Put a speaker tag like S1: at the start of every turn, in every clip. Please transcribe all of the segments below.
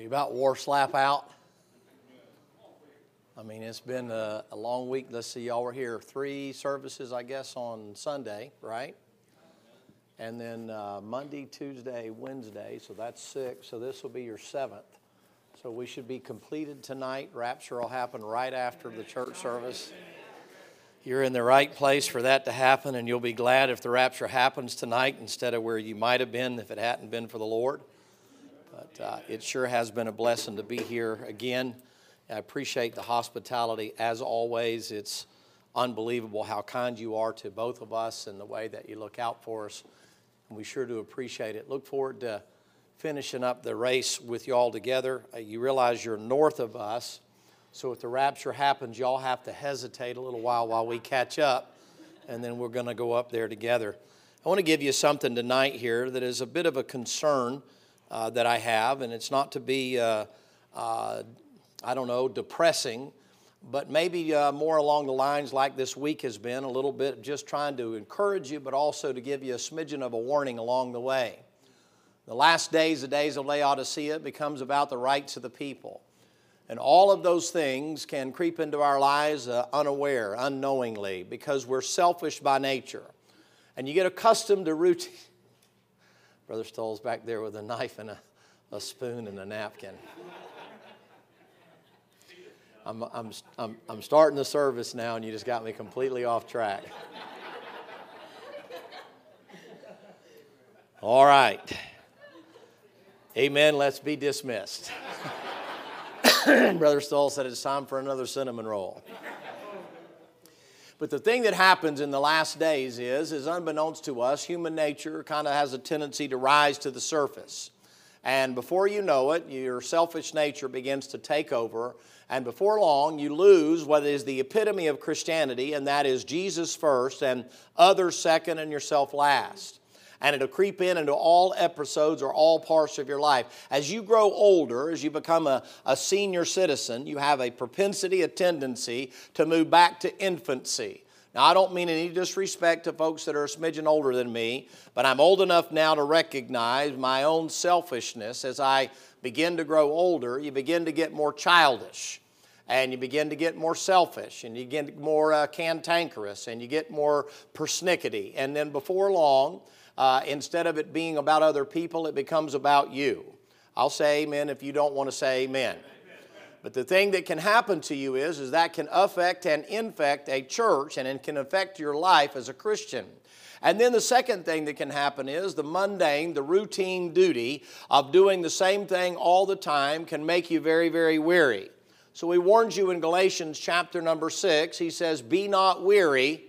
S1: You about war slap out? I mean, it's been a, a, long week. Let's see, y'all were here three services, I guess, on Sunday, right? And then uh, Monday, Tuesday, Wednesday, so that's six. So this will be your seventh. So we should be completed tonight. Rapture will happen right after the church service. You're in the right place for that to happen, and you'll be glad if the rapture happens tonight instead of where you might have been if it hadn't been for the Lord. But uh, it sure has been a blessing to be here again. I appreciate the hospitality as always. It's unbelievable how kind you are to both of us and the way that you look out for us. And we sure do appreciate it. Look forward to finishing up the race with you all together. Uh, you realize you're north of us. So if the rapture happens, y'all have to hesitate a little while while we catch up, and then we're going to go up there together. I want to give you something tonight here that is a bit of a concern uh, that I have, and it's not to be, uh, uh, I don't know, depressing, but maybe uh, more along the lines like this week has been, a little bit just trying to encourage you, but also to give you a smidgen of a warning along the way. The last days, the days of Laodicea, becomes about the rights of the people. And all of those things can creep into our lives uh, unaware, unknowingly, because we're selfish by nature. And you get accustomed to routine. Brother Stoll's back there with a knife and a, a spoon and a napkin. I'm, I'm, I'm, I'm starting the service now, and you just got me completely off track. All right. Amen. Let's be dismissed. Brother Stoll said it's time for another cinnamon roll. But the thing that happens in the last days is, is unbeknownst to us, human nature kind of has a tendency to rise to the surface. And before you know it, your selfish nature begins to take over. And before long, you lose what is the epitome of Christianity, and that is Jesus first and others second and yourself last and it'll creep in into all episodes or all parts of your life. As you grow older, as you become a, a senior citizen, you have a propensity, a tendency to move back to infancy. Now, I don't mean any disrespect to folks that are a smidgen older than me, but I'm old enough now to recognize my own selfishness. As I begin to grow older, you begin to get more childish and you begin to get more selfish and you get more uh, cantankerous and you get more persnickety. And then before long, uh, instead of it being about other people, it becomes about you. I'll say amen if you don't want to say amen. But the thing that can happen to you is, is that can affect and infect a church and it can affect your life as a Christian. And then the second thing that can happen is the mundane, the routine duty of doing the same thing all the time can make you very, very weary. So he warns you in Galatians chapter number six. He says, Be not weary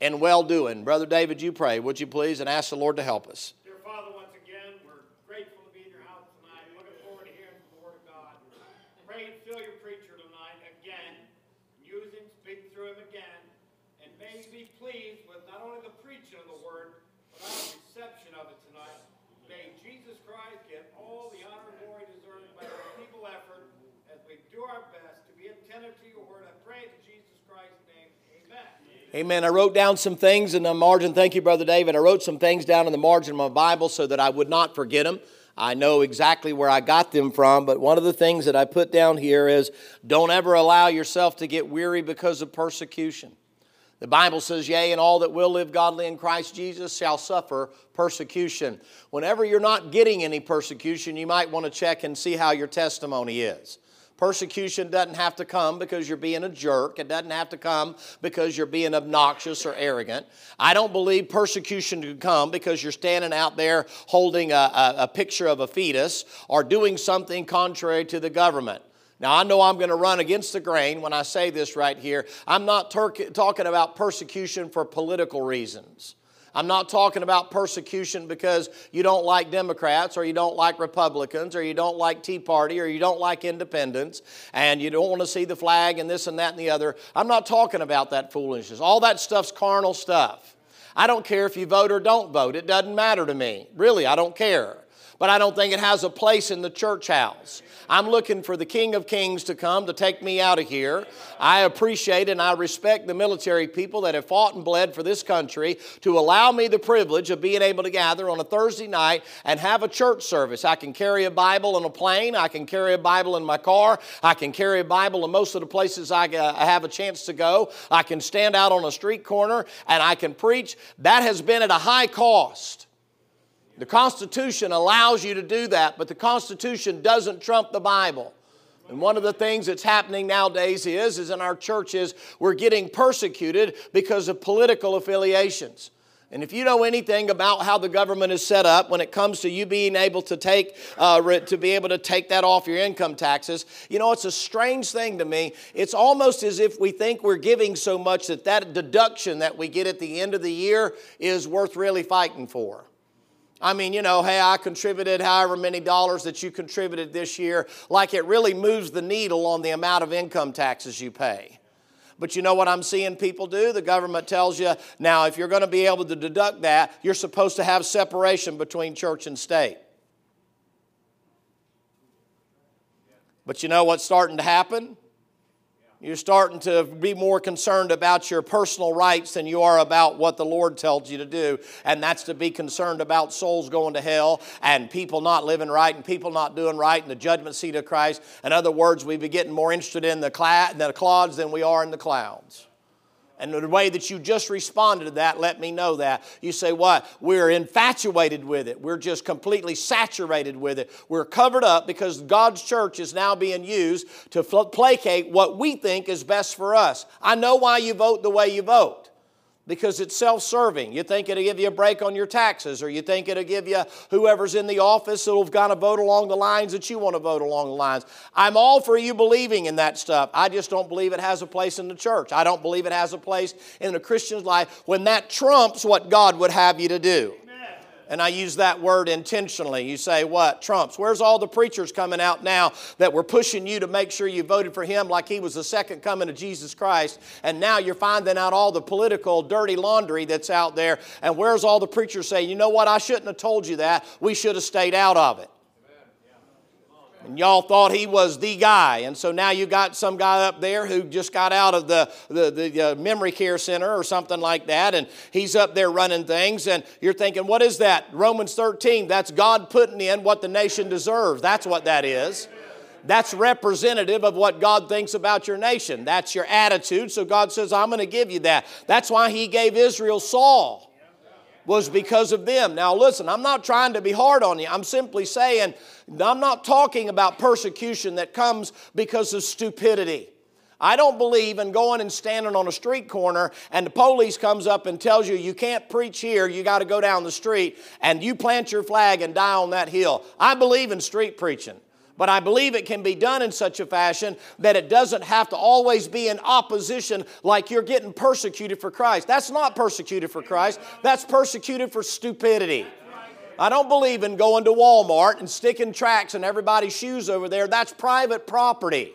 S1: and well doing. Brother David, you pray, would you please, and ask the Lord to help us.
S2: Dear Father, once again, we're grateful to be in your house tonight. Looking forward to hearing the Word of God. Pray and fill your preacher tonight again. Use him, speak through him again. And may he be pleased with not only the preaching of the Word, but our reception of it tonight. May Jesus Christ get all the honor and glory deserved by our feeble effort as we do our best to be attentive to your Word. I pray in Jesus Christ's name. Amen.
S1: I wrote down some things in the margin. Thank you, Brother David. I wrote some things down in the margin of my Bible so that I would not forget them. I know exactly where I got them from, but one of the things that I put down here is don't ever allow yourself to get weary because of persecution. The Bible says, Yea, and all that will live godly in Christ Jesus shall suffer persecution. Whenever you're not getting any persecution, you might want to check and see how your testimony is. Persecution doesn't have to come because you're being a jerk. It doesn't have to come because you're being obnoxious or arrogant. I don't believe persecution can come because you're standing out there holding a, a, a picture of a fetus or doing something contrary to the government. Now, I know I'm going to run against the grain when I say this right here. I'm not talking about persecution for political reasons. I'm not talking about persecution because you don't like Democrats or you don't like Republicans or you don't like Tea Party or you don't like independents and you don't want to see the flag and this and that and the other. I'm not talking about that foolishness. All that stuff's carnal stuff. I don't care if you vote or don't vote, it doesn't matter to me. Really, I don't care. But I don't think it has a place in the church house. I'm looking for the King of Kings to come to take me out of here. I appreciate and I respect the military people that have fought and bled for this country to allow me the privilege of being able to gather on a Thursday night and have a church service. I can carry a Bible on a plane, I can carry a Bible in my car, I can carry a Bible in most of the places I have a chance to go. I can stand out on a street corner and I can preach. That has been at a high cost. The Constitution allows you to do that, but the Constitution doesn't trump the Bible. And one of the things that's happening nowadays is, is in our churches, we're getting persecuted because of political affiliations. And if you know anything about how the government is set up when it comes to you being able to take, uh, to be able to take that off your income taxes, you know, it's a strange thing to me. It's almost as if we think we're giving so much that that deduction that we get at the end of the year is worth really fighting for. I mean, you know, hey, I contributed however many dollars that you contributed this year, like it really moves the needle on the amount of income taxes you pay. But you know what I'm seeing people do? The government tells you now, if you're going to be able to deduct that, you're supposed to have separation between church and state. But you know what's starting to happen? You're starting to be more concerned about your personal rights than you are about what the Lord tells you to do. And that's to be concerned about souls going to hell and people not living right and people not doing right in the judgment seat of Christ. In other words, we be getting more interested in the, the clouds than we are in the clouds. And the way that you just responded to that, let me know that. You say, What? We're infatuated with it. We're just completely saturated with it. We're covered up because God's church is now being used to placate what we think is best for us. I know why you vote the way you vote because it's self serving. You think it'll give you a break on your taxes, or you think it'll give you whoever's in the office that'll kind of vote along the lines that you want to vote along the lines. I'm all for you believing in that stuff. I just don't believe it has a place in the church. I don't believe it has a place in a Christian's life when that trumps what God would have you to do. And I use that word intentionally. You say, what? Trumps. Where's all the preachers coming out now that were pushing you to make sure you voted for him like he was the second coming of Jesus Christ? And now you're finding out all the political dirty laundry that's out there. And where's all the preachers saying, you know what? I shouldn't have told you that. We should have stayed out of it. And y'all thought he was the guy. And so now you got some guy up there who just got out of the, the, the uh, memory care center or something like that. And he's up there running things. And you're thinking, what is that? Romans 13. That's God putting in what the nation deserves. That's what that is. That's representative of what God thinks about your nation. That's your attitude. So God says, I'm going to give you that. That's why he gave Israel Saul was because of them. Now, listen, I'm not trying to be hard on you. I'm simply saying, I'm not talking about persecution that comes because of stupidity. I don't believe in going and standing on a street corner and the police comes up and tells you you can't preach here, you got to go down the street and you plant your flag and die on that hill. I believe in street preaching. But I believe it can be done in such a fashion that it doesn't have to always be in opposition like you're getting persecuted for Christ. That's not persecuted for Christ, that's persecuted for stupidity. I don't believe in going to Walmart and sticking tracks in everybody's shoes over there. That's private property.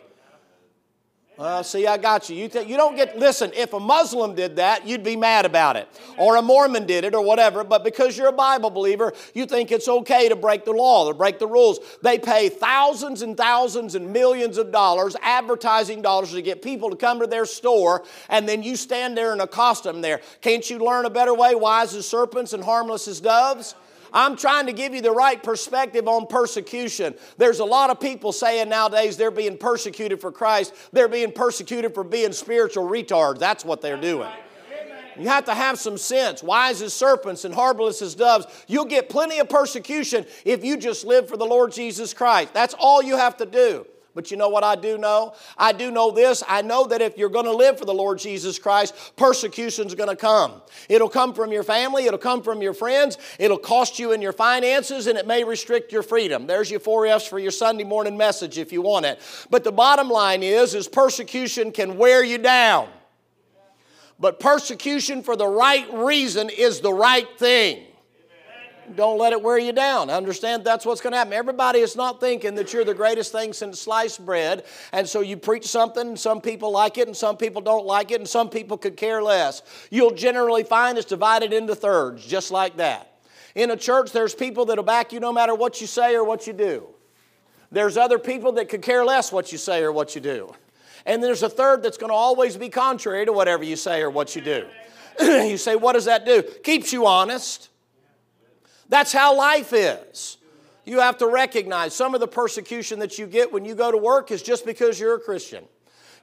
S1: Well, see, I got you. You, th- you don't get, listen, if a Muslim did that, you'd be mad about it. Or a Mormon did it or whatever. But because you're a Bible believer, you think it's okay to break the law, to break the rules. They pay thousands and thousands and millions of dollars, advertising dollars, to get people to come to their store, and then you stand there and accost them there. Can't you learn a better way, wise as serpents and harmless as doves? I'm trying to give you the right perspective on persecution. There's a lot of people saying nowadays they're being persecuted for Christ, they're being persecuted for being spiritual retards. That's what they're doing. You have to have some sense. Wise as serpents and harmless as doves. You'll get plenty of persecution if you just live for the Lord Jesus Christ. That's all you have to do. But you know what I do know? I do know this. I know that if you're going to live for the Lord Jesus Christ, persecution's going to come. It'll come from your family, it'll come from your friends, it'll cost you in your finances, and it may restrict your freedom. There's your four F's for your Sunday morning message if you want it. But the bottom line is, is persecution can wear you down. But persecution for the right reason is the right thing. Don't let it wear you down. Understand that's what's going to happen. Everybody is not thinking that you're the greatest thing since sliced bread, and so you preach something, and some people like it, and some people don't like it, and some people could care less. You'll generally find it's divided into thirds, just like that. In a church, there's people that'll back you no matter what you say or what you do. There's other people that could care less what you say or what you do. And there's a third that's going to always be contrary to whatever you say or what you do. you say, what does that do? Keeps you honest. That's how life is. You have to recognize some of the persecution that you get when you go to work is just because you're a Christian.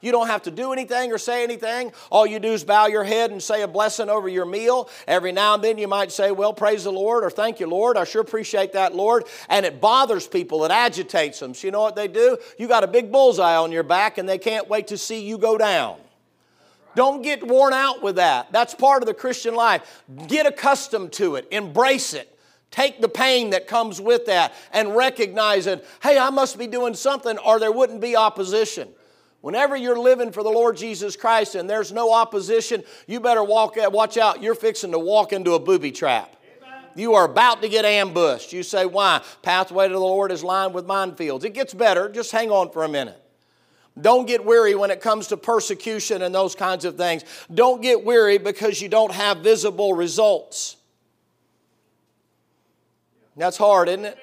S1: You don't have to do anything or say anything. All you do is bow your head and say a blessing over your meal. Every now and then you might say, Well, praise the Lord, or thank you, Lord. I sure appreciate that, Lord. And it bothers people, it agitates them. So you know what they do? You got a big bullseye on your back and they can't wait to see you go down. Don't get worn out with that. That's part of the Christian life. Get accustomed to it, embrace it. Take the pain that comes with that and recognize it. Hey, I must be doing something or there wouldn't be opposition. Whenever you're living for the Lord Jesus Christ and there's no opposition, you better walk, eh, watch out. You're fixing to walk into a booby trap. You are about to get ambushed. You say, Why? Pathway to the Lord is lined with minefields. It gets better. Just hang on for a minute. Don't get weary when it comes to persecution and those kinds of things. Don't get weary because you don't have visible results. That's hard, isn't it?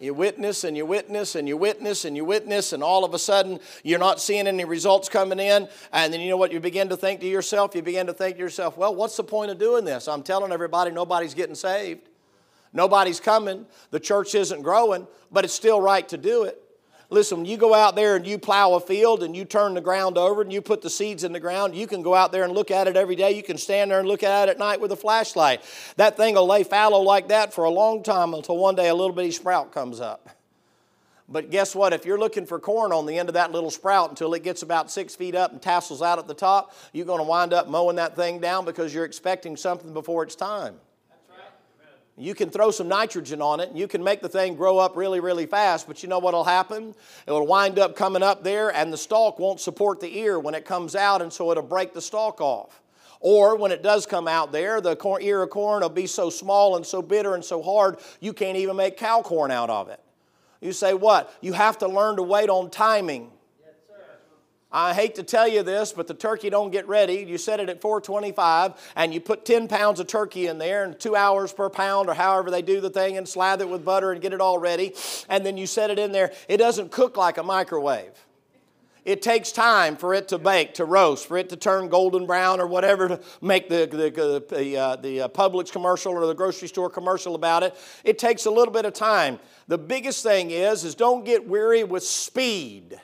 S1: You witness and you witness and you witness and you witness, and all of a sudden you're not seeing any results coming in. And then you know what you begin to think to yourself? You begin to think to yourself, well, what's the point of doing this? I'm telling everybody nobody's getting saved, nobody's coming, the church isn't growing, but it's still right to do it. Listen, when you go out there and you plow a field and you turn the ground over and you put the seeds in the ground, you can go out there and look at it every day. You can stand there and look at it at night with a flashlight. That thing will lay fallow like that for a long time until one day a little bitty sprout comes up. But guess what? If you're looking for corn on the end of that little sprout until it gets about six feet up and tassels out at the top, you're going to wind up mowing that thing down because you're expecting something before it's time. You can throw some nitrogen on it and you can make the thing grow up really, really fast, but you know what will happen? It will wind up coming up there and the stalk won't support the ear when it comes out, and so it'll break the stalk off. Or when it does come out there, the corn, ear of corn will be so small and so bitter and so hard, you can't even make cow corn out of it. You say, What? You have to learn to wait on timing. I hate to tell you this, but the turkey don't get ready. You set it at 425 and you put 10 pounds of turkey in there and two hours per pound or however they do the thing and slather it with butter and get it all ready. And then you set it in there. It doesn't cook like a microwave. It takes time for it to bake, to roast, for it to turn golden brown or whatever to make the, the, the, uh, the uh, Publix commercial or the grocery store commercial about it. It takes a little bit of time. The biggest thing is, is don't get weary with speed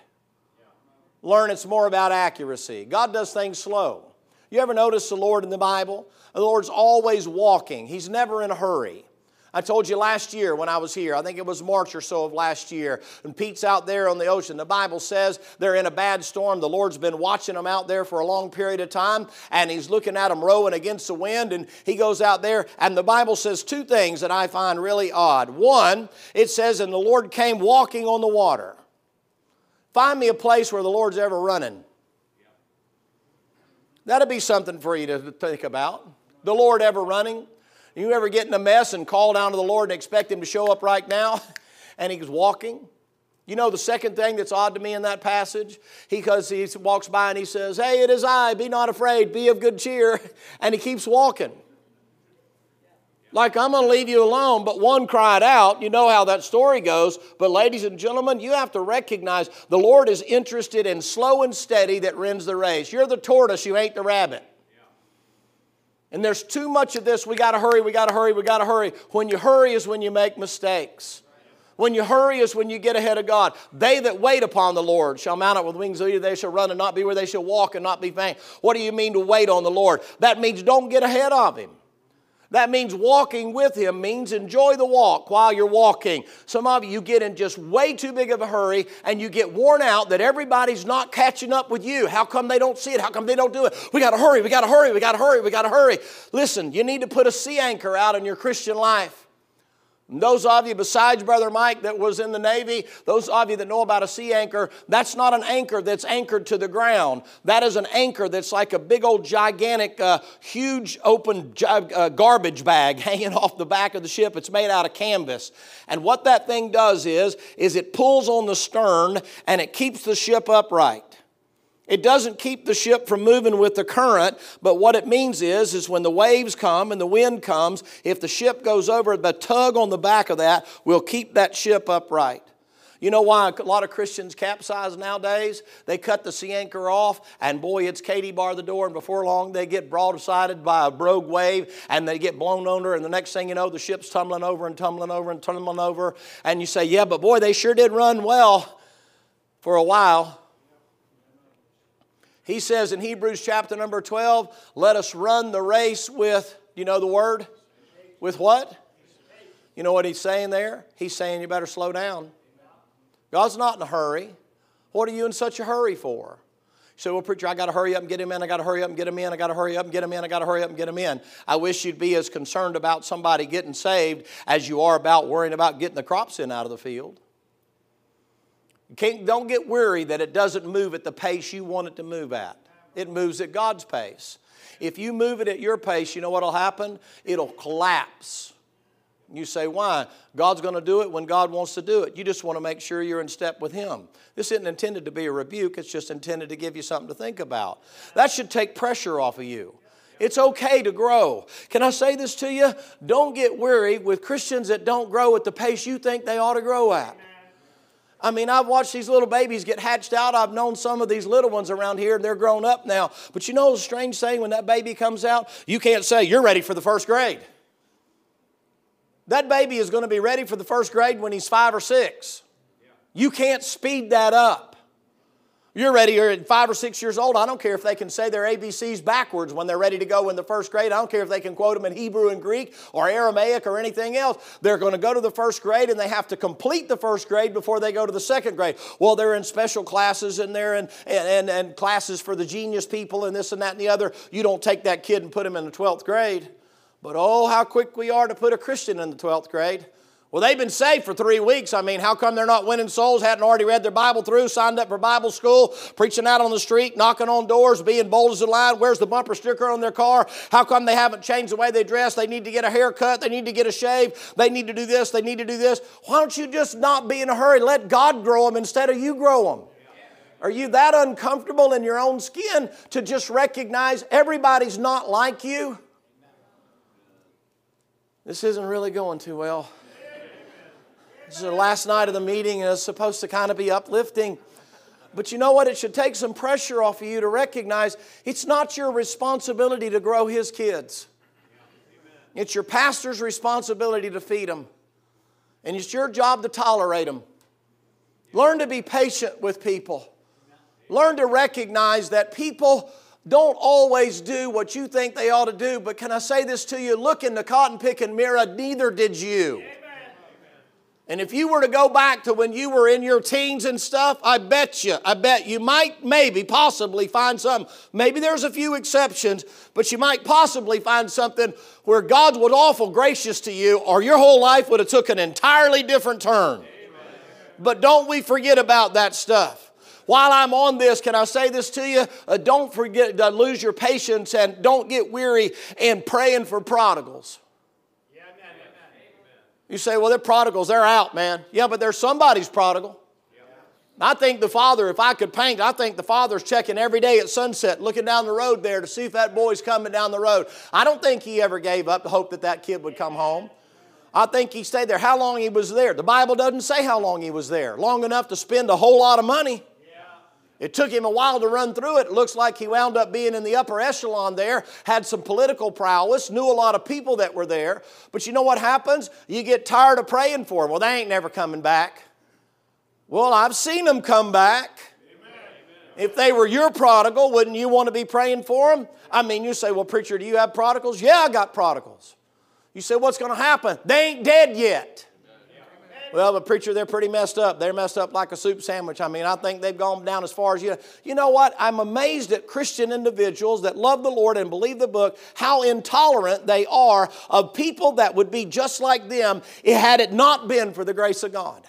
S1: learn it's more about accuracy. God does things slow. You ever notice the Lord in the Bible? The Lord's always walking, He's never in a hurry. I told you last year when I was here, I think it was March or so of last year, and Pete's out there on the ocean. The Bible says they're in a bad storm. The Lord's been watching them out there for a long period of time, and He's looking at them rowing against the wind, and He goes out there, and the Bible says two things that I find really odd. One, it says, and the Lord came walking on the water. Find me a place where the Lord's ever running. That'd be something for you to think about. The Lord ever running? You ever get in a mess and call down to the Lord and expect Him to show up right now? And He's walking? You know the second thing that's odd to me in that passage? Because he walks by and he says, Hey, it is I, be not afraid, be of good cheer. And he keeps walking like, I'm going to leave you alone, but one cried out. You know how that story goes. But, ladies and gentlemen, you have to recognize the Lord is interested in slow and steady that wins the race. You're the tortoise, you ain't the rabbit. And there's too much of this. We got to hurry, we got to hurry, we got to hurry. When you hurry is when you make mistakes. When you hurry is when you get ahead of God. They that wait upon the Lord shall mount up with wings of eagles. They shall run and not be where they shall walk and not be faint. What do you mean to wait on the Lord? That means don't get ahead of Him. That means walking with Him means enjoy the walk while you're walking. Some of you, get in just way too big of a hurry and you get worn out that everybody's not catching up with you. How come they don't see it? How come they don't do it? We got to hurry, we got to hurry, we got to hurry, we got to hurry. Listen, you need to put a sea anchor out in your Christian life. Those of you, besides Brother Mike that was in the Navy, those of you that know about a sea anchor, that's not an anchor that's anchored to the ground. That is an anchor that's like a big old gigantic, uh, huge open uh, garbage bag hanging off the back of the ship. It's made out of canvas. And what that thing does is, is it pulls on the stern and it keeps the ship upright. It doesn't keep the ship from moving with the current, but what it means is, is when the waves come and the wind comes, if the ship goes over, the tug on the back of that will keep that ship upright. You know why a lot of Christians capsize nowadays? They cut the sea anchor off, and boy, it's Katie bar the door, and before long they get broadsided by a rogue wave, and they get blown under, and the next thing you know, the ship's tumbling over and tumbling over and tumbling over, and you say, yeah, but boy, they sure did run well for a while. He says in Hebrews chapter number 12, let us run the race with, you know the word? With what? You know what he's saying there? He's saying you better slow down. God's not in a hurry. What are you in such a hurry for? Say, well, preacher, I got to hurry up and get him in. I got to hurry up and get him in. I got to hurry up and get him in. I got to hurry up and get him in. I wish you'd be as concerned about somebody getting saved as you are about worrying about getting the crops in out of the field. Can't, don't get weary that it doesn't move at the pace you want it to move at. It moves at God's pace. If you move it at your pace, you know what'll happen? It'll collapse. You say, why? God's going to do it when God wants to do it. You just want to make sure you're in step with Him. This isn't intended to be a rebuke, it's just intended to give you something to think about. That should take pressure off of you. It's okay to grow. Can I say this to you? Don't get weary with Christians that don't grow at the pace you think they ought to grow at. I mean, I've watched these little babies get hatched out. I've known some of these little ones around here, and they're grown up now. But you know the strange thing when that baby comes out? You can't say, You're ready for the first grade. That baby is going to be ready for the first grade when he's five or six. You can't speed that up. You're ready, you're at five or six years old. I don't care if they can say their ABCs backwards when they're ready to go in the first grade. I don't care if they can quote them in Hebrew and Greek or Aramaic or anything else. They're going to go to the first grade and they have to complete the first grade before they go to the second grade. Well, they're in special classes and they're in and, and, and classes for the genius people and this and that and the other. You don't take that kid and put him in the 12th grade. But oh, how quick we are to put a Christian in the 12th grade. Well, they've been saved for three weeks. I mean, how come they're not winning souls, hadn't already read their Bible through, signed up for Bible school, preaching out on the street, knocking on doors, being bold as a lion? Where's the bumper sticker on their car? How come they haven't changed the way they dress? They need to get a haircut. They need to get a shave. They need to do this. They need to do this. Why don't you just not be in a hurry? Let God grow them instead of you grow them. Are you that uncomfortable in your own skin to just recognize everybody's not like you? This isn't really going too well. This is the last night of the meeting, and it's supposed to kind of be uplifting. But you know what? It should take some pressure off of you to recognize it's not your responsibility to grow his kids. It's your pastor's responsibility to feed them. And it's your job to tolerate them. Learn to be patient with people. Learn to recognize that people don't always do what you think they ought to do. But can I say this to you? Look in the cotton picking mirror, neither did you. And if you were to go back to when you were in your teens and stuff, I bet you, I bet you might maybe possibly find some. Maybe there's a few exceptions, but you might possibly find something where God was awful gracious to you, or your whole life would have took an entirely different turn. Amen. But don't we forget about that stuff. While I'm on this, can I say this to you? Uh, don't forget to lose your patience and don't get weary in praying for prodigals. You say, well, they're prodigals, they're out, man. Yeah, but there's somebody's prodigal. I think the father, if I could paint, I think the father's checking every day at sunset, looking down the road there to see if that boy's coming down the road. I don't think he ever gave up the hope that that kid would come home. I think he stayed there. How long he was there? The Bible doesn't say how long he was there. Long enough to spend a whole lot of money. It took him a while to run through it. It looks like he wound up being in the upper echelon there, had some political prowess, knew a lot of people that were there. But you know what happens? You get tired of praying for them. Well, they ain't never coming back. Well, I've seen them come back. If they were your prodigal, wouldn't you want to be praying for them? I mean, you say, well, preacher, do you have prodigals? Yeah, I got prodigals. You say, what's going to happen? They ain't dead yet. Well, the preacher, they're pretty messed up. They're messed up like a soup sandwich. I mean, I think they've gone down as far as you. You know what? I'm amazed at Christian individuals that love the Lord and believe the book, how intolerant they are of people that would be just like them had it not been for the grace of God.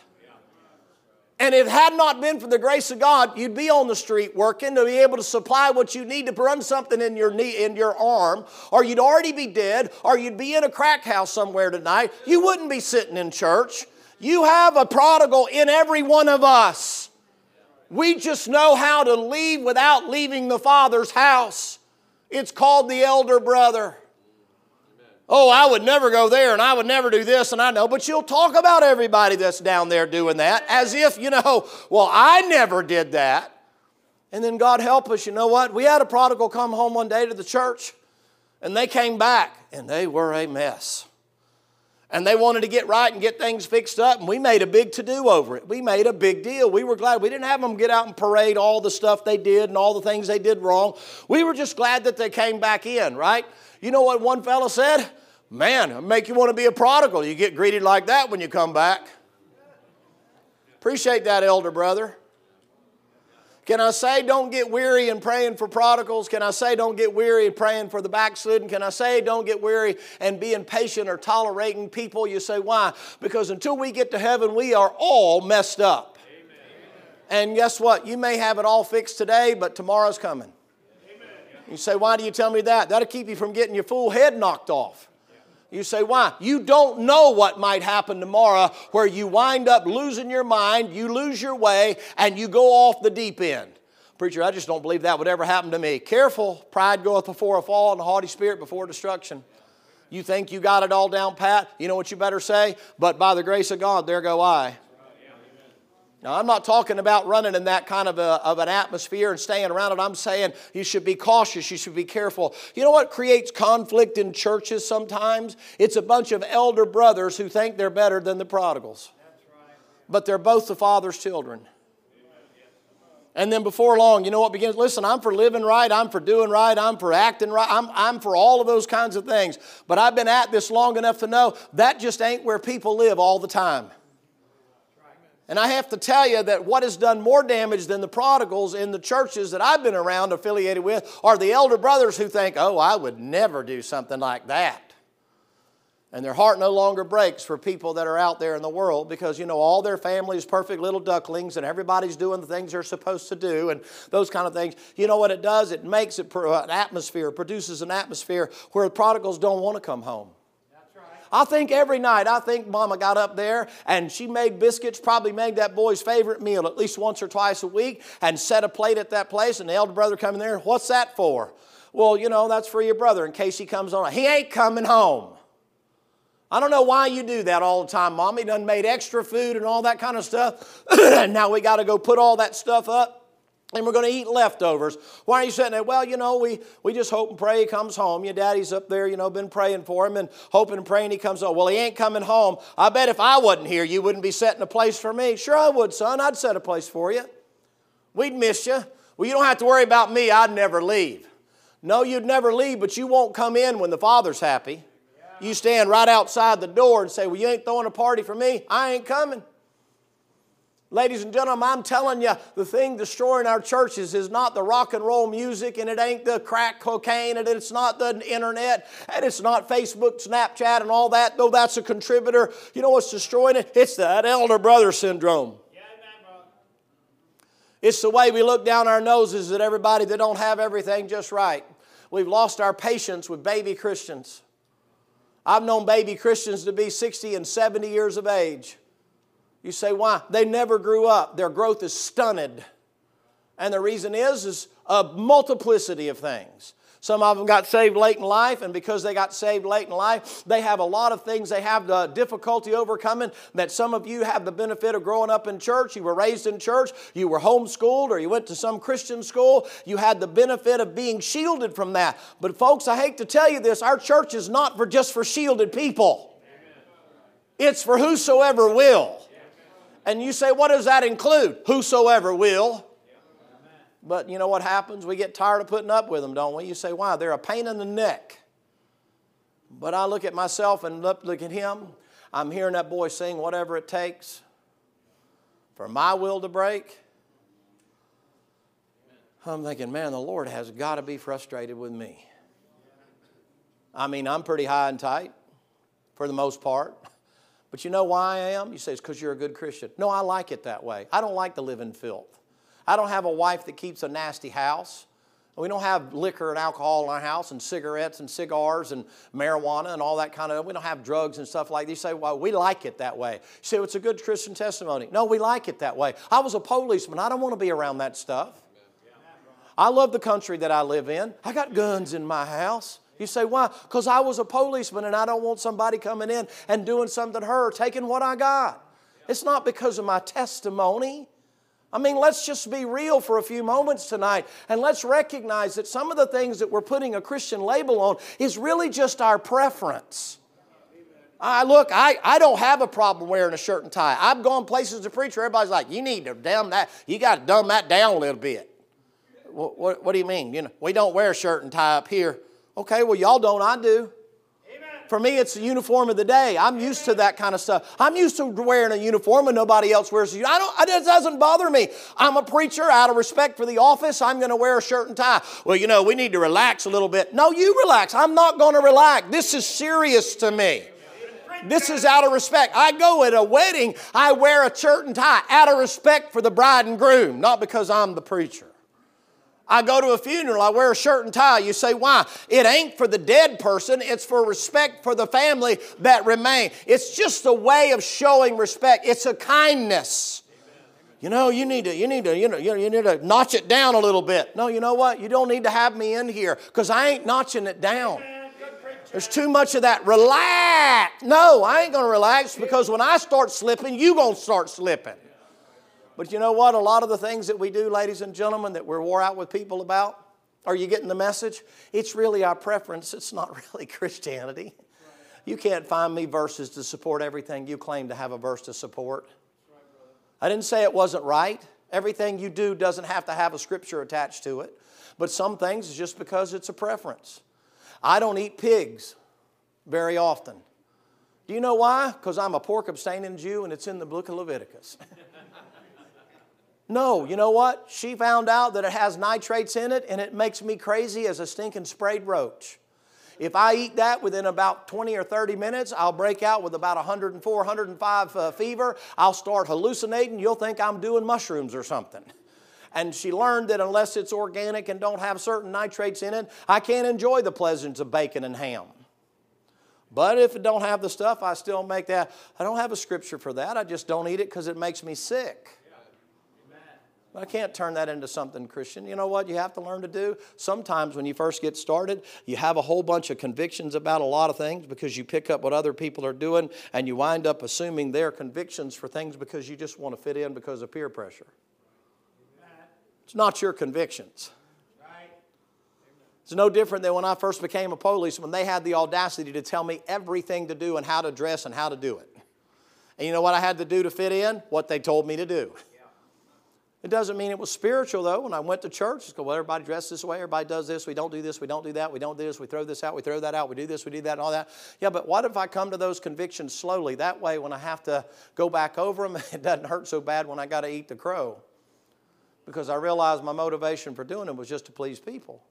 S1: And if it had not been for the grace of God, you'd be on the street working to be able to supply what you need to run something in your knee, in your arm, or you'd already be dead, or you'd be in a crack house somewhere tonight. You wouldn't be sitting in church. You have a prodigal in every one of us. We just know how to leave without leaving the Father's house. It's called the elder brother. Oh, I would never go there and I would never do this and I know, but you'll talk about everybody that's down there doing that as if, you know, well, I never did that. And then God help us, you know what? We had a prodigal come home one day to the church and they came back and they were a mess. And they wanted to get right and get things fixed up, and we made a big to do over it. We made a big deal. We were glad. We didn't have them get out and parade all the stuff they did and all the things they did wrong. We were just glad that they came back in, right? You know what one fellow said? Man, make you want to be a prodigal. You get greeted like that when you come back. Appreciate that, elder brother. Can I say don't get weary in praying for prodigals? Can I say don't get weary in praying for the backslidden? Can I say don't get weary and being patient or tolerating people? You say, why? Because until we get to heaven, we are all messed up. Amen. And guess what? You may have it all fixed today, but tomorrow's coming. Amen. You say, why do you tell me that? That'll keep you from getting your full head knocked off. You say, why? You don't know what might happen tomorrow where you wind up losing your mind, you lose your way, and you go off the deep end. Preacher, I just don't believe that would ever happen to me. Careful, pride goeth before a fall, and a haughty spirit before destruction. You think you got it all down pat? You know what you better say? But by the grace of God, there go I. Now, I'm not talking about running in that kind of, a, of an atmosphere and staying around it. I'm saying you should be cautious, you should be careful. You know what creates conflict in churches sometimes? It's a bunch of elder brothers who think they're better than the prodigals. But they're both the Father's children. And then before long, you know what begins? Listen, I'm for living right, I'm for doing right, I'm for acting right, I'm, I'm for all of those kinds of things. But I've been at this long enough to know that just ain't where people live all the time. And I have to tell you that what has done more damage than the prodigals in the churches that I've been around affiliated with are the elder brothers who think, oh, I would never do something like that. And their heart no longer breaks for people that are out there in the world because, you know, all their family is perfect little ducklings and everybody's doing the things they're supposed to do and those kind of things. You know what it does? It makes it an atmosphere, produces an atmosphere where the prodigals don't want to come home. I think every night, I think mama got up there and she made biscuits, probably made that boy's favorite meal at least once or twice a week and set a plate at that place. And the elder brother come in there, what's that for? Well, you know, that's for your brother in case he comes on. He ain't coming home. I don't know why you do that all the time, Mommy. Done made extra food and all that kind of stuff. And now we got to go put all that stuff up and we're going to eat leftovers. Why are you sitting there? Well, you know, we, we just hope and pray he comes home. Your daddy's up there, you know, been praying for him and hoping and praying he comes home. Well, he ain't coming home. I bet if I wasn't here, you wouldn't be setting a place for me. Sure, I would, son. I'd set a place for you. We'd miss you. Well, you don't have to worry about me. I'd never leave. No, you'd never leave, but you won't come in when the Father's happy. You stand right outside the door and say, Well, you ain't throwing a party for me. I ain't coming. Ladies and gentlemen, I'm telling you, the thing destroying our churches is not the rock and roll music, and it ain't the crack cocaine, and it's not the internet, and it's not Facebook, Snapchat, and all that, though that's a contributor. You know what's destroying it? It's that elder brother syndrome. It's the way we look down our noses at everybody that don't have everything just right. We've lost our patience with baby Christians. I've known baby Christians to be 60 and 70 years of age you say, why? They never grew up. Their growth is stunted. And the reason is, is a multiplicity of things. Some of them got saved late in life, and because they got saved late in life, they have a lot of things they have the difficulty overcoming that some of you have the benefit of growing up in church. You were raised in church, you were homeschooled, or you went to some Christian school. You had the benefit of being shielded from that. But folks, I hate to tell you this, our church is not for just for shielded people. It's for whosoever will. And you say, what does that include? Whosoever will. But you know what happens? We get tired of putting up with them, don't we? You say, why? They're a pain in the neck. But I look at myself and look, look at him. I'm hearing that boy sing whatever it takes for my will to break. I'm thinking, man, the Lord has got to be frustrated with me. I mean, I'm pretty high and tight for the most part. But you know why I am? You say it's because you're a good Christian. No, I like it that way. I don't like to live in filth. I don't have a wife that keeps a nasty house. We don't have liquor and alcohol in our house and cigarettes and cigars and marijuana and all that kind of. We don't have drugs and stuff like. You say, well, we like it that way. You say, well, it's a good Christian testimony. No, we like it that way. I was a policeman. I don't want to be around that stuff. I love the country that I live in. I got guns in my house. You say, why? Because I was a policeman and I don't want somebody coming in and doing something to her, taking what I got. It's not because of my testimony. I mean, let's just be real for a few moments tonight and let's recognize that some of the things that we're putting a Christian label on is really just our preference. I look, I, I don't have a problem wearing a shirt and tie. I've gone places to preach where everybody's like, you need to dumb that, you got to dumb that down a little bit. What, what, what do you mean? You know, we don't wear a shirt and tie up here. Okay, well, y'all don't, I do. For me, it's the uniform of the day. I'm used to that kind of stuff. I'm used to wearing a uniform and nobody else wears it. I don't, it doesn't bother me. I'm a preacher out of respect for the office. I'm going to wear a shirt and tie. Well, you know, we need to relax a little bit. No, you relax. I'm not going to relax. This is serious to me. This is out of respect. I go at a wedding, I wear a shirt and tie out of respect for the bride and groom, not because I'm the preacher. I go to a funeral, I wear a shirt and tie. You say, why? It ain't for the dead person, it's for respect for the family that remain. It's just a way of showing respect, it's a kindness. You know, you need to, you need to, you know, you need to notch it down a little bit. No, you know what? You don't need to have me in here because I ain't notching it down. There's too much of that. Relax. No, I ain't gonna relax because when I start slipping, you gonna start slipping. But you know what? A lot of the things that we do, ladies and gentlemen, that we're wore out with people about, are you getting the message? It's really our preference, it's not really Christianity. You can't find me verses to support everything you claim to have a verse to support. I didn't say it wasn't right. Everything you do doesn't have to have a scripture attached to it. But some things is just because it's a preference. I don't eat pigs very often. Do you know why? Because I'm a pork abstaining Jew and it's in the book of Leviticus. No, you know what? She found out that it has nitrates in it and it makes me crazy as a stinking sprayed roach. If I eat that within about 20 or 30 minutes, I'll break out with about 104, 105 uh, fever. I'll start hallucinating. You'll think I'm doing mushrooms or something. And she learned that unless it's organic and don't have certain nitrates in it, I can't enjoy the pleasures of bacon and ham. But if it don't have the stuff, I still make that. I don't have a scripture for that. I just don't eat it because it makes me sick. I can't turn that into something Christian. You know what you have to learn to do? Sometimes when you first get started, you have a whole bunch of convictions about a lot of things because you pick up what other people are doing and you wind up assuming their convictions for things because you just want to fit in because of peer pressure. It's not your convictions. It's no different than when I first became a policeman. They had the audacity to tell me everything to do and how to dress and how to do it. And you know what I had to do to fit in? What they told me to do. It doesn't mean it was spiritual, though. When I went to church, it's well, everybody dressed this way, everybody does this, we don't do this, we don't do that, we don't do this, we throw this out, we throw that out, we do this, we do that, and all that. Yeah, but what if I come to those convictions slowly? That way, when I have to go back over them, it doesn't hurt so bad when I got to eat the crow. Because I realized my motivation for doing them was just to please people.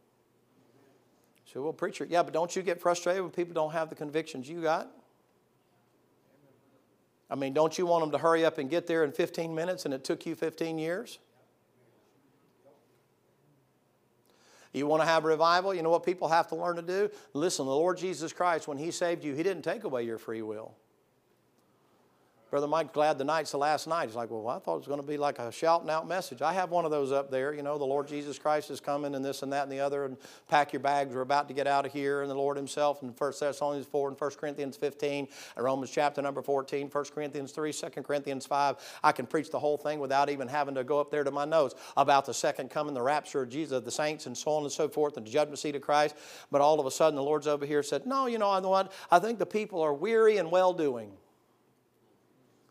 S1: So, well, preacher, yeah, but don't you get frustrated when people don't have the convictions you got? I mean, don't you want them to hurry up and get there in 15 minutes and it took you 15 years? You want to have revival? You know what people have to learn to do? Listen, the Lord Jesus Christ, when He saved you, He didn't take away your free will. Brother Mike, glad the night's the last night. He's like, well, I thought it was going to be like a shouting out message. I have one of those up there. You know, the Lord Jesus Christ is coming and this and that and the other, and pack your bags. We're about to get out of here. And the Lord Himself in 1 Thessalonians 4 and 1 Corinthians 15, and Romans chapter number 14, 1 Corinthians 3, 2 Corinthians 5. I can preach the whole thing without even having to go up there to my notes about the second coming, the rapture of Jesus, the saints, and so on and so forth, and the judgment seat of Christ. But all of a sudden, the Lord's over here said, No, you know, know what? I think the people are weary and well doing.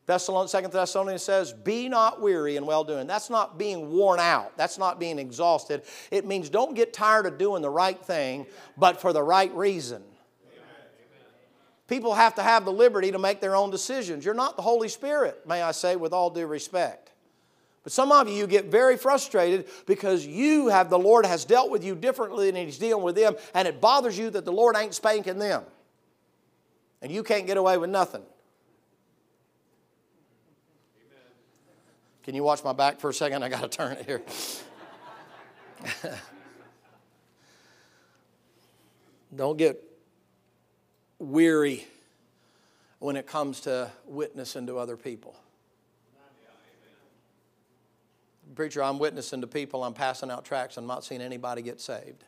S1: Thessalonians, Second Thessalonians says, "Be not weary in well doing." That's not being worn out. That's not being exhausted. It means don't get tired of doing the right thing, but for the right reason. People have to have the liberty to make their own decisions. You're not the Holy Spirit, may I say, with all due respect. But some of you, you get very frustrated because you have the Lord has dealt with you differently than He's dealing with them, and it bothers you that the Lord ain't spanking them. And you can't get away with nothing. Can you watch my back for a second? I got to turn it here. Don't get weary when it comes to witnessing to other people. Preacher, I'm witnessing to people, I'm passing out tracts, I'm not seeing anybody get saved.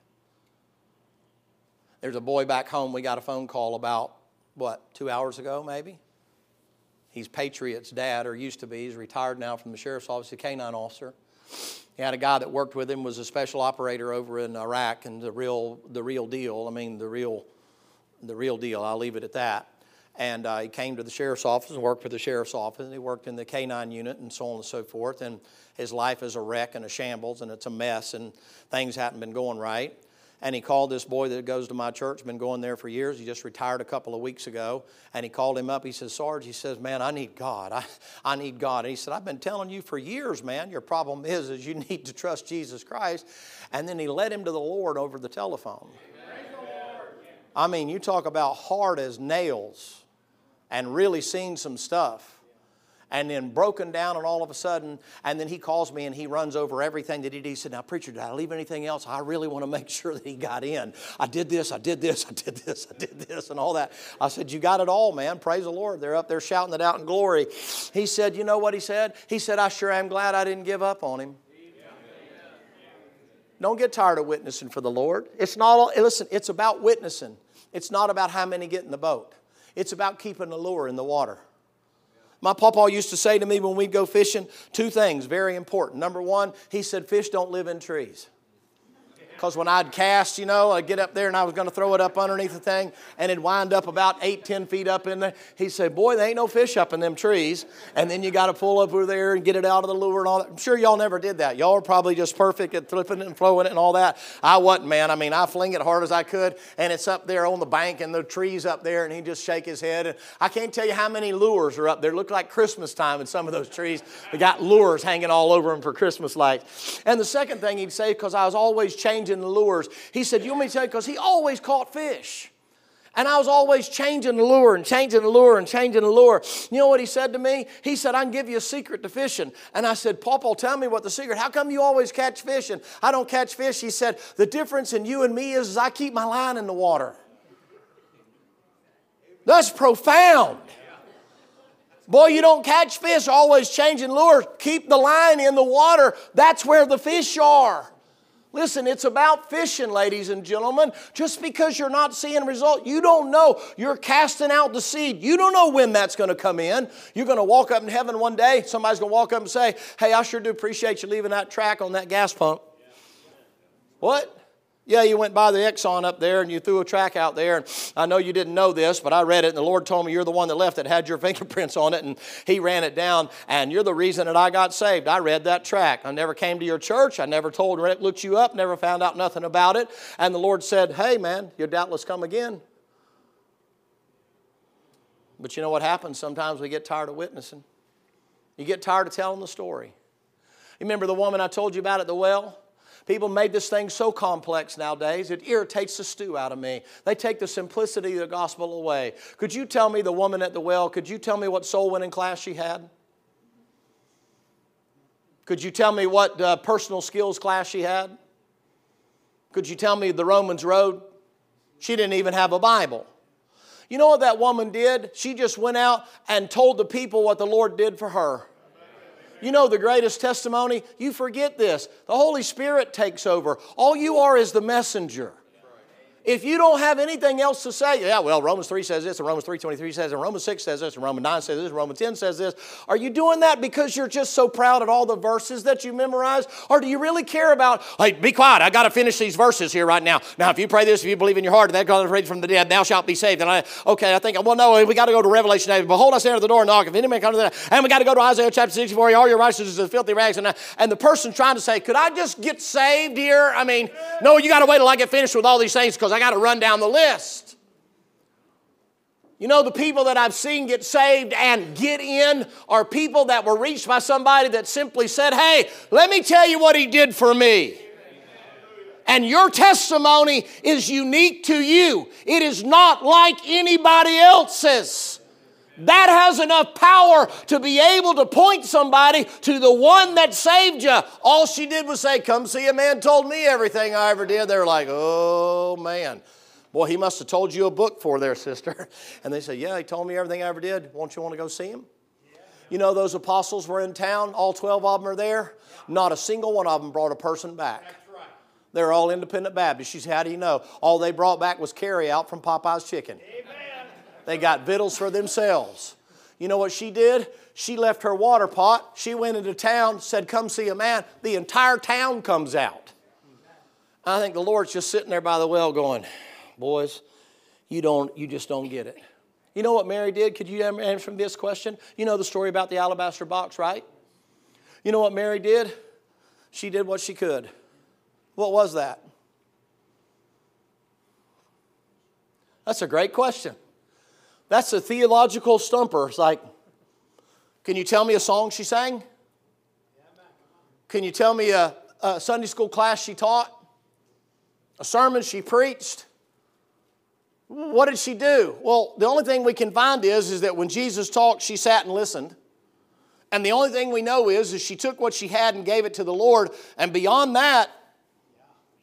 S1: There's a boy back home, we got a phone call about, what, two hours ago maybe? He's Patriot's dad, or used to be. He's retired now from the sheriff's office, a canine officer. He had a guy that worked with him, was a special operator over in Iraq, and the real, the real deal. I mean, the real, the real deal. I'll leave it at that. And uh, he came to the sheriff's office and worked for the sheriff's office. And he worked in the canine unit and so on and so forth. And his life is a wreck and a shambles, and it's a mess, and things haven't been going right. And he called this boy that goes to my church, been going there for years. He just retired a couple of weeks ago. And he called him up. He says, Sarge, he says, man, I need God. I, I need God. And he said, I've been telling you for years, man, your problem is, is you need to trust Jesus Christ. And then he led him to the Lord over the telephone. I mean, you talk about hard as nails and really seen some stuff and then broken down and all of a sudden and then he calls me and he runs over everything that he did he said now preacher did i leave anything else? I really want to make sure that he got in. I did this i did this i did this i did this and all that. I said you got it all man. Praise the lord. They're up there shouting it out in glory. He said you know what he said? He said i sure am glad i didn't give up on him don't get tired of witnessing for the lord. It's not listen it's about witnessing. It's not about how many get in the boat. It's about keeping the lure in the water my papa used to say to me when we'd go fishing two things very important. Number one, he said, fish don't live in trees. Because when I'd cast, you know, I'd get up there and I was going to throw it up underneath the thing and it'd wind up about eight, ten feet up in there. He'd say, Boy, there ain't no fish up in them trees. And then you got to pull over there and get it out of the lure and all that. I'm sure y'all never did that. Y'all are probably just perfect at flipping it and flowing it and all that. I wasn't, man. I mean, I fling it hard as I could and it's up there on the bank and the trees up there and he'd just shake his head. And I can't tell you how many lures are up there. Look like Christmas time in some of those trees. They got lures hanging all over them for Christmas lights. And the second thing he'd say, because I was always changing changing the lures. He said, You want me to tell you? Because he always caught fish. And I was always changing the lure and changing the lure and changing the lure. You know what he said to me? He said, I can give you a secret to fishing. And I said, Papa, tell me what the secret. How come you always catch fish and I don't catch fish? He said, The difference in you and me is, is I keep my line in the water. That's profound. Boy, you don't catch fish always changing lures. Keep the line in the water. That's where the fish are. Listen, it's about fishing, ladies and gentlemen. Just because you're not seeing a result, you don't know. You're casting out the seed. You don't know when that's going to come in. You're going to walk up in heaven one day. Somebody's going to walk up and say, Hey, I sure do appreciate you leaving that tract on that gas pump. What? Yeah, you went by the Exxon up there and you threw a tract out there. And I know you didn't know this, but I read it and the Lord told me you're the one that left it, had your fingerprints on it, and He ran it down. And you're the reason that I got saved. I read that tract. I never came to your church. I never told looked you up, never found out nothing about it. And the Lord said, Hey, man, you'll doubtless come again. But you know what happens? Sometimes we get tired of witnessing. You get tired of telling the story. You remember the woman I told you about at the well? People made this thing so complex nowadays, it irritates the stew out of me. They take the simplicity of the gospel away. Could you tell me, the woman at the well, could you tell me what soul winning class she had? Could you tell me what uh, personal skills class she had? Could you tell me the Romans road? She didn't even have a Bible. You know what that woman did? She just went out and told the people what the Lord did for her. You know the greatest testimony? You forget this. The Holy Spirit takes over. All you are is the messenger. If you don't have anything else to say, yeah, well, Romans 3 says this, and Romans 3.23 says, this, and Romans 6 says this, and Romans 9 says this, and Romans 10 says this. Are you doing that because you're just so proud of all the verses that you memorize? Or do you really care about, hey, be quiet, I got to finish these verses here right now. Now, if you pray this, if you believe in your heart, that God is raised from the dead, thou shalt be saved. And I, okay, I think, well, no, we got to go to Revelation 8. Behold, I stand at the door and knock. If any man come to that, and we got to go to Isaiah chapter 64, all your righteousness is filthy rags. And, and the person trying to say, could I just get saved here? I mean, no, you got to wait till I get finished with all these things because I got to run down the list. You know, the people that I've seen get saved and get in are people that were reached by somebody that simply said, Hey, let me tell you what he did for me. And your testimony is unique to you, it is not like anybody else's. That has enough power to be able to point somebody to the one that saved you. All she did was say, Come see a man told me everything I ever did. They're like, Oh man. Boy, he must have told you a book for there, sister. And they say, Yeah, he told me everything I ever did. Won't you want to go see him? You know, those apostles were in town, all 12 of them are there. Not a single one of them brought a person back.
S2: Right.
S1: They're all independent Baptists. She said, How do you know? All they brought back was carry out from Popeye's chicken.
S2: Amen.
S1: They got victuals for themselves. You know what she did? She left her water pot. She went into town, said, Come see a man. The entire town comes out. I think the Lord's just sitting there by the well going, Boys, you, don't, you just don't get it. You know what Mary did? Could you answer this question? You know the story about the alabaster box, right? You know what Mary did? She did what she could. What was that? That's a great question. That's a theological stumper. It's like, can you tell me a song she sang? Can you tell me a, a Sunday school class she taught? A sermon she preached? What did she do? Well, the only thing we can find is, is that when Jesus talked, she sat and listened. And the only thing we know is, is she took what she had and gave it to the Lord. And beyond that,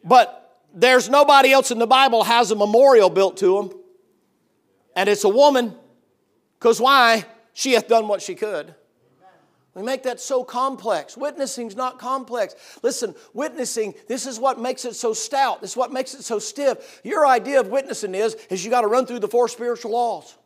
S1: but there's nobody else in the Bible has a memorial built to them. And it's a woman. Because why? She hath done what she could. We make that so complex. Witnessing's not complex. Listen, witnessing, this is what makes it so stout. This is what makes it so stiff. Your idea of witnessing is, is you got to run through the four spiritual laws.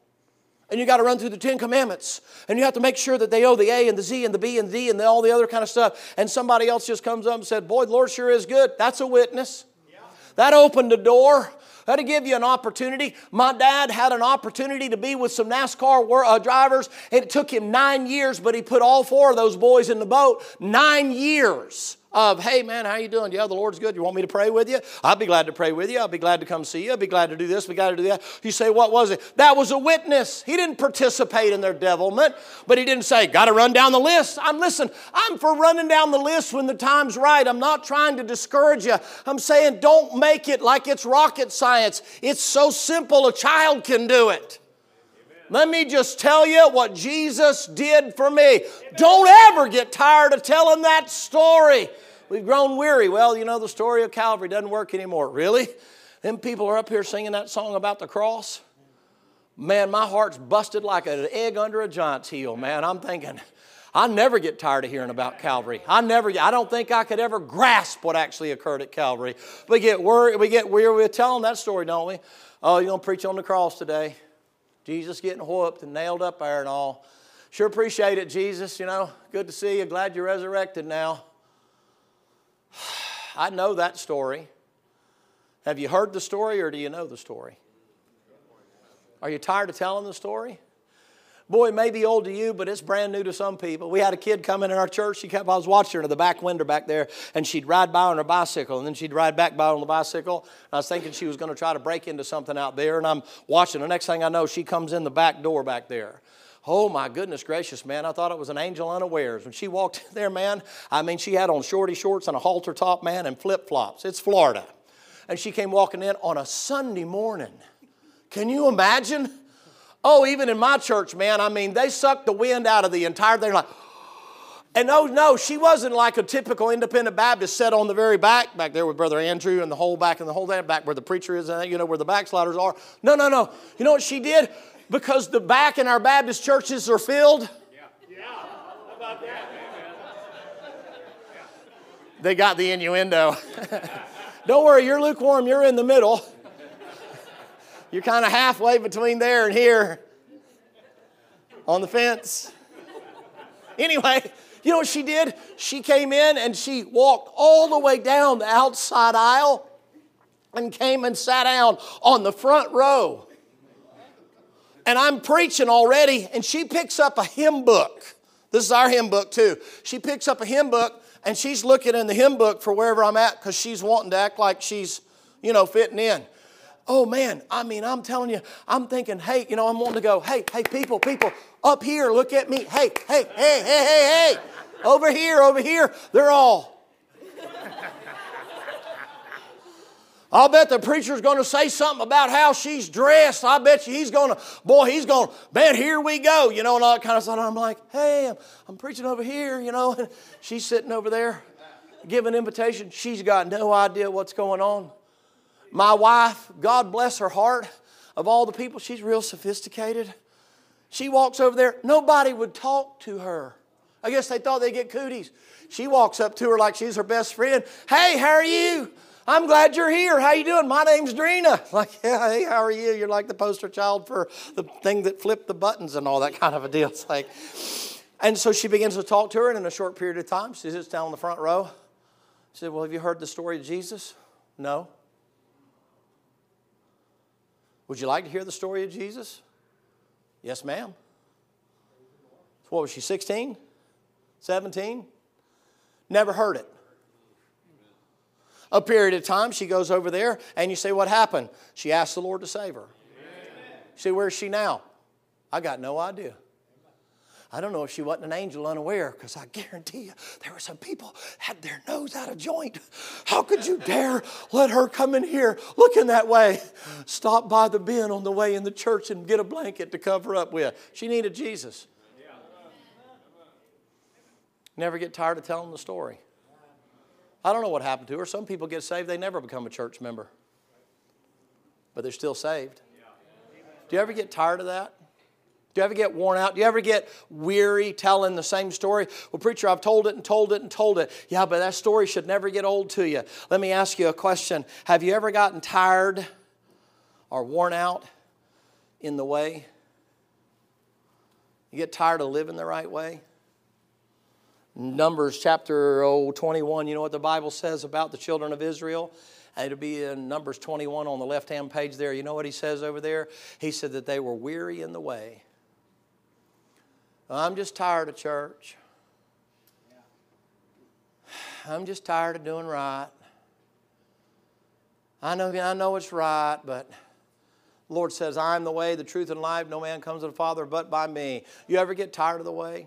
S1: And you got to run through the Ten Commandments. And you have to make sure that they owe the A and the Z and the B and the D and the, all the other kind of stuff. And somebody else just comes up and said, Boy, the Lord sure is good. That's a witness. Yeah. That opened the door. That'll give you an opportunity. My dad had an opportunity to be with some NASCAR uh, drivers. It took him nine years, but he put all four of those boys in the boat. Nine years of, hey man, how you doing? Yeah, the Lord's good. You want me to pray with you? I'll be glad to pray with you. I'll be glad to come see you. I'll be glad to do this. Be glad to do that. You say, what was it? That was a witness. He didn't participate in their devilment, but he didn't say, got to run down the list. I'm listen. I'm for running down the list when the time's right. I'm not trying to discourage you. I'm saying don't make it like it's rocket science. It's so simple. A child can do it. Let me just tell you what Jesus did for me. Don't ever get tired of telling that story. We've grown weary. Well, you know, the story of Calvary doesn't work anymore. Really? Them people are up here singing that song about the cross. Man, my heart's busted like an egg under a giant's heel, man. I'm thinking, I never get tired of hearing about Calvary. I never, I don't think I could ever grasp what actually occurred at Calvary. We get worried, we get weary with telling that story, don't we? Oh, you're gonna preach on the cross today. Jesus getting whooped and nailed up there and all. Sure appreciate it, Jesus. You know, good to see you. Glad you're resurrected now. I know that story. Have you heard the story or do you know the story? Are you tired of telling the story? Boy, it may be old to you, but it's brand new to some people. We had a kid come in our church. She kept, I was watching her in the back window back there, and she'd ride by on her bicycle, and then she'd ride back by on the bicycle. And I was thinking she was going to try to break into something out there, and I'm watching. The next thing I know, she comes in the back door back there. Oh my goodness gracious, man. I thought it was an angel unawares. When she walked in there, man, I mean, she had on shorty shorts and a halter top, man, and flip flops. It's Florida. And she came walking in on a Sunday morning. Can you imagine? Oh, even in my church, man, I mean, they sucked the wind out of the entire thing. Like, and no, no, she wasn't like a typical independent Baptist set on the very back, back there with Brother Andrew and the whole back and the whole that back where the preacher is, and you know where the backsliders are. No, no, no. You know what she did? Because the back in our Baptist churches are filled.
S2: Yeah. Yeah. How about that?
S1: They got the innuendo. Don't worry, you're lukewarm, you're in the middle. You're kind of halfway between there and here on the fence. Anyway, you know what she did? She came in and she walked all the way down the outside aisle and came and sat down on the front row. And I'm preaching already, and she picks up a hymn book. This is our hymn book, too. She picks up a hymn book and she's looking in the hymn book for wherever I'm at because she's wanting to act like she's, you know, fitting in. Oh man, I mean, I'm telling you, I'm thinking, hey, you know, I'm wanting to go, hey, hey, people, people, up here, look at me. Hey, hey, hey, hey, hey, hey. Over here, over here. They're all. I'll bet the preacher's going to say something about how she's dressed. I bet you he's going to, boy, he's going to, man, here we go, you know, and all that kind of stuff. I'm like, hey, I'm, I'm preaching over here, you know, and she's sitting over there giving invitation. She's got no idea what's going on. My wife, God bless her heart, of all the people, she's real sophisticated. She walks over there, nobody would talk to her. I guess they thought they'd get cooties. She walks up to her like she's her best friend. Hey, how are you? I'm glad you're here. How you doing? My name's Drina. Like, yeah, hey, how are you? You're like the poster child for the thing that flipped the buttons and all that kind of a deal. It's like, and so she begins to talk to her, and in a short period of time, she sits down in the front row. She said, Well, have you heard the story of Jesus? No. Would you like to hear the story of Jesus? Yes, ma'am. What was she, 16? 17? Never heard it. A period of time, she goes over there, and you say, What happened? She asked the Lord to save her. You say, Where's she now? I got no idea. I don't know if she wasn't an angel unaware, because I guarantee you there were some people had their nose out of joint. How could you dare let her come in here looking that way? Stop by the bin on the way in the church and get a blanket to cover up with. She needed Jesus. Never get tired of telling the story. I don't know what happened to her. Some people get saved, they never become a church member, but they're still saved. Do you ever get tired of that? Do you ever get worn out? Do you ever get weary telling the same story? Well, preacher, I've told it and told it and told it. Yeah, but that story should never get old to you. Let me ask you a question Have you ever gotten tired or worn out in the way? You get tired of living the right way? Numbers chapter oh, 21, you know what the Bible says about the children of Israel? It'll be in Numbers 21 on the left hand page there. You know what he says over there? He said that they were weary in the way. I'm just tired of church. I'm just tired of doing right. I know, I know it's right, but the Lord says, I'm the way, the truth, and life. No man comes to the Father but by me. You ever get tired of the way?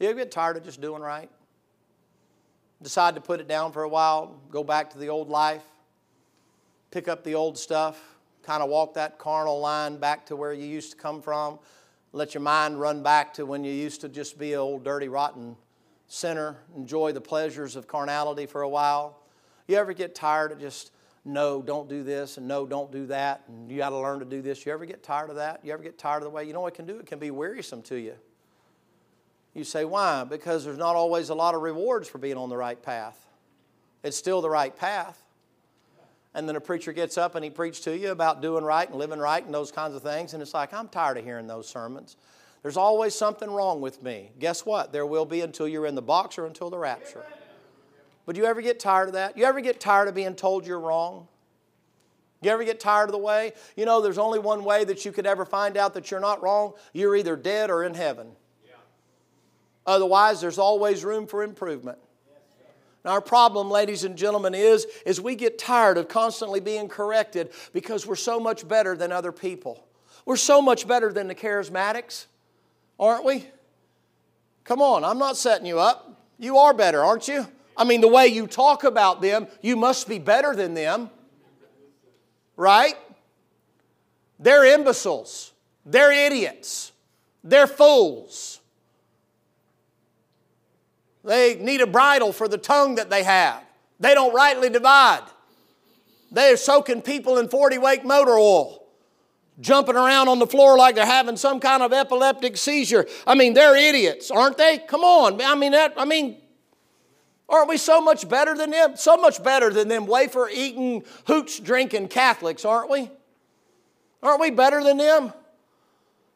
S1: You ever get tired of just doing right? Decide to put it down for a while, go back to the old life, pick up the old stuff, kind of walk that carnal line back to where you used to come from. Let your mind run back to when you used to just be an old, dirty, rotten sinner. Enjoy the pleasures of carnality for a while. You ever get tired of just, no, don't do this, and no, don't do that, and you got to learn to do this? You ever get tired of that? You ever get tired of the way? You know what it can do? It can be wearisome to you. You say, why? Because there's not always a lot of rewards for being on the right path. It's still the right path. And then a preacher gets up and he preaches to you about doing right and living right and those kinds of things. And it's like, I'm tired of hearing those sermons. There's always something wrong with me. Guess what? There will be until you're in the box or until the rapture. But you ever get tired of that? You ever get tired of being told you're wrong? You ever get tired of the way? You know, there's only one way that you could ever find out that you're not wrong. You're either dead or in heaven. Otherwise, there's always room for improvement. Now, our problem, ladies and gentlemen, is, is we get tired of constantly being corrected because we're so much better than other people. We're so much better than the charismatics, aren't we? Come on, I'm not setting you up. You are better, aren't you? I mean, the way you talk about them, you must be better than them. Right? They're imbeciles. They're idiots. They're fools. They need a bridle for the tongue that they have. They don't rightly divide. They are soaking people in 40 weight motor oil, jumping around on the floor like they're having some kind of epileptic seizure. I mean, they're idiots, aren't they? Come on. I mean, that, I mean, aren't we so much better than them? So much better than them wafer eating, hooch drinking Catholics, aren't we? Aren't we better than them?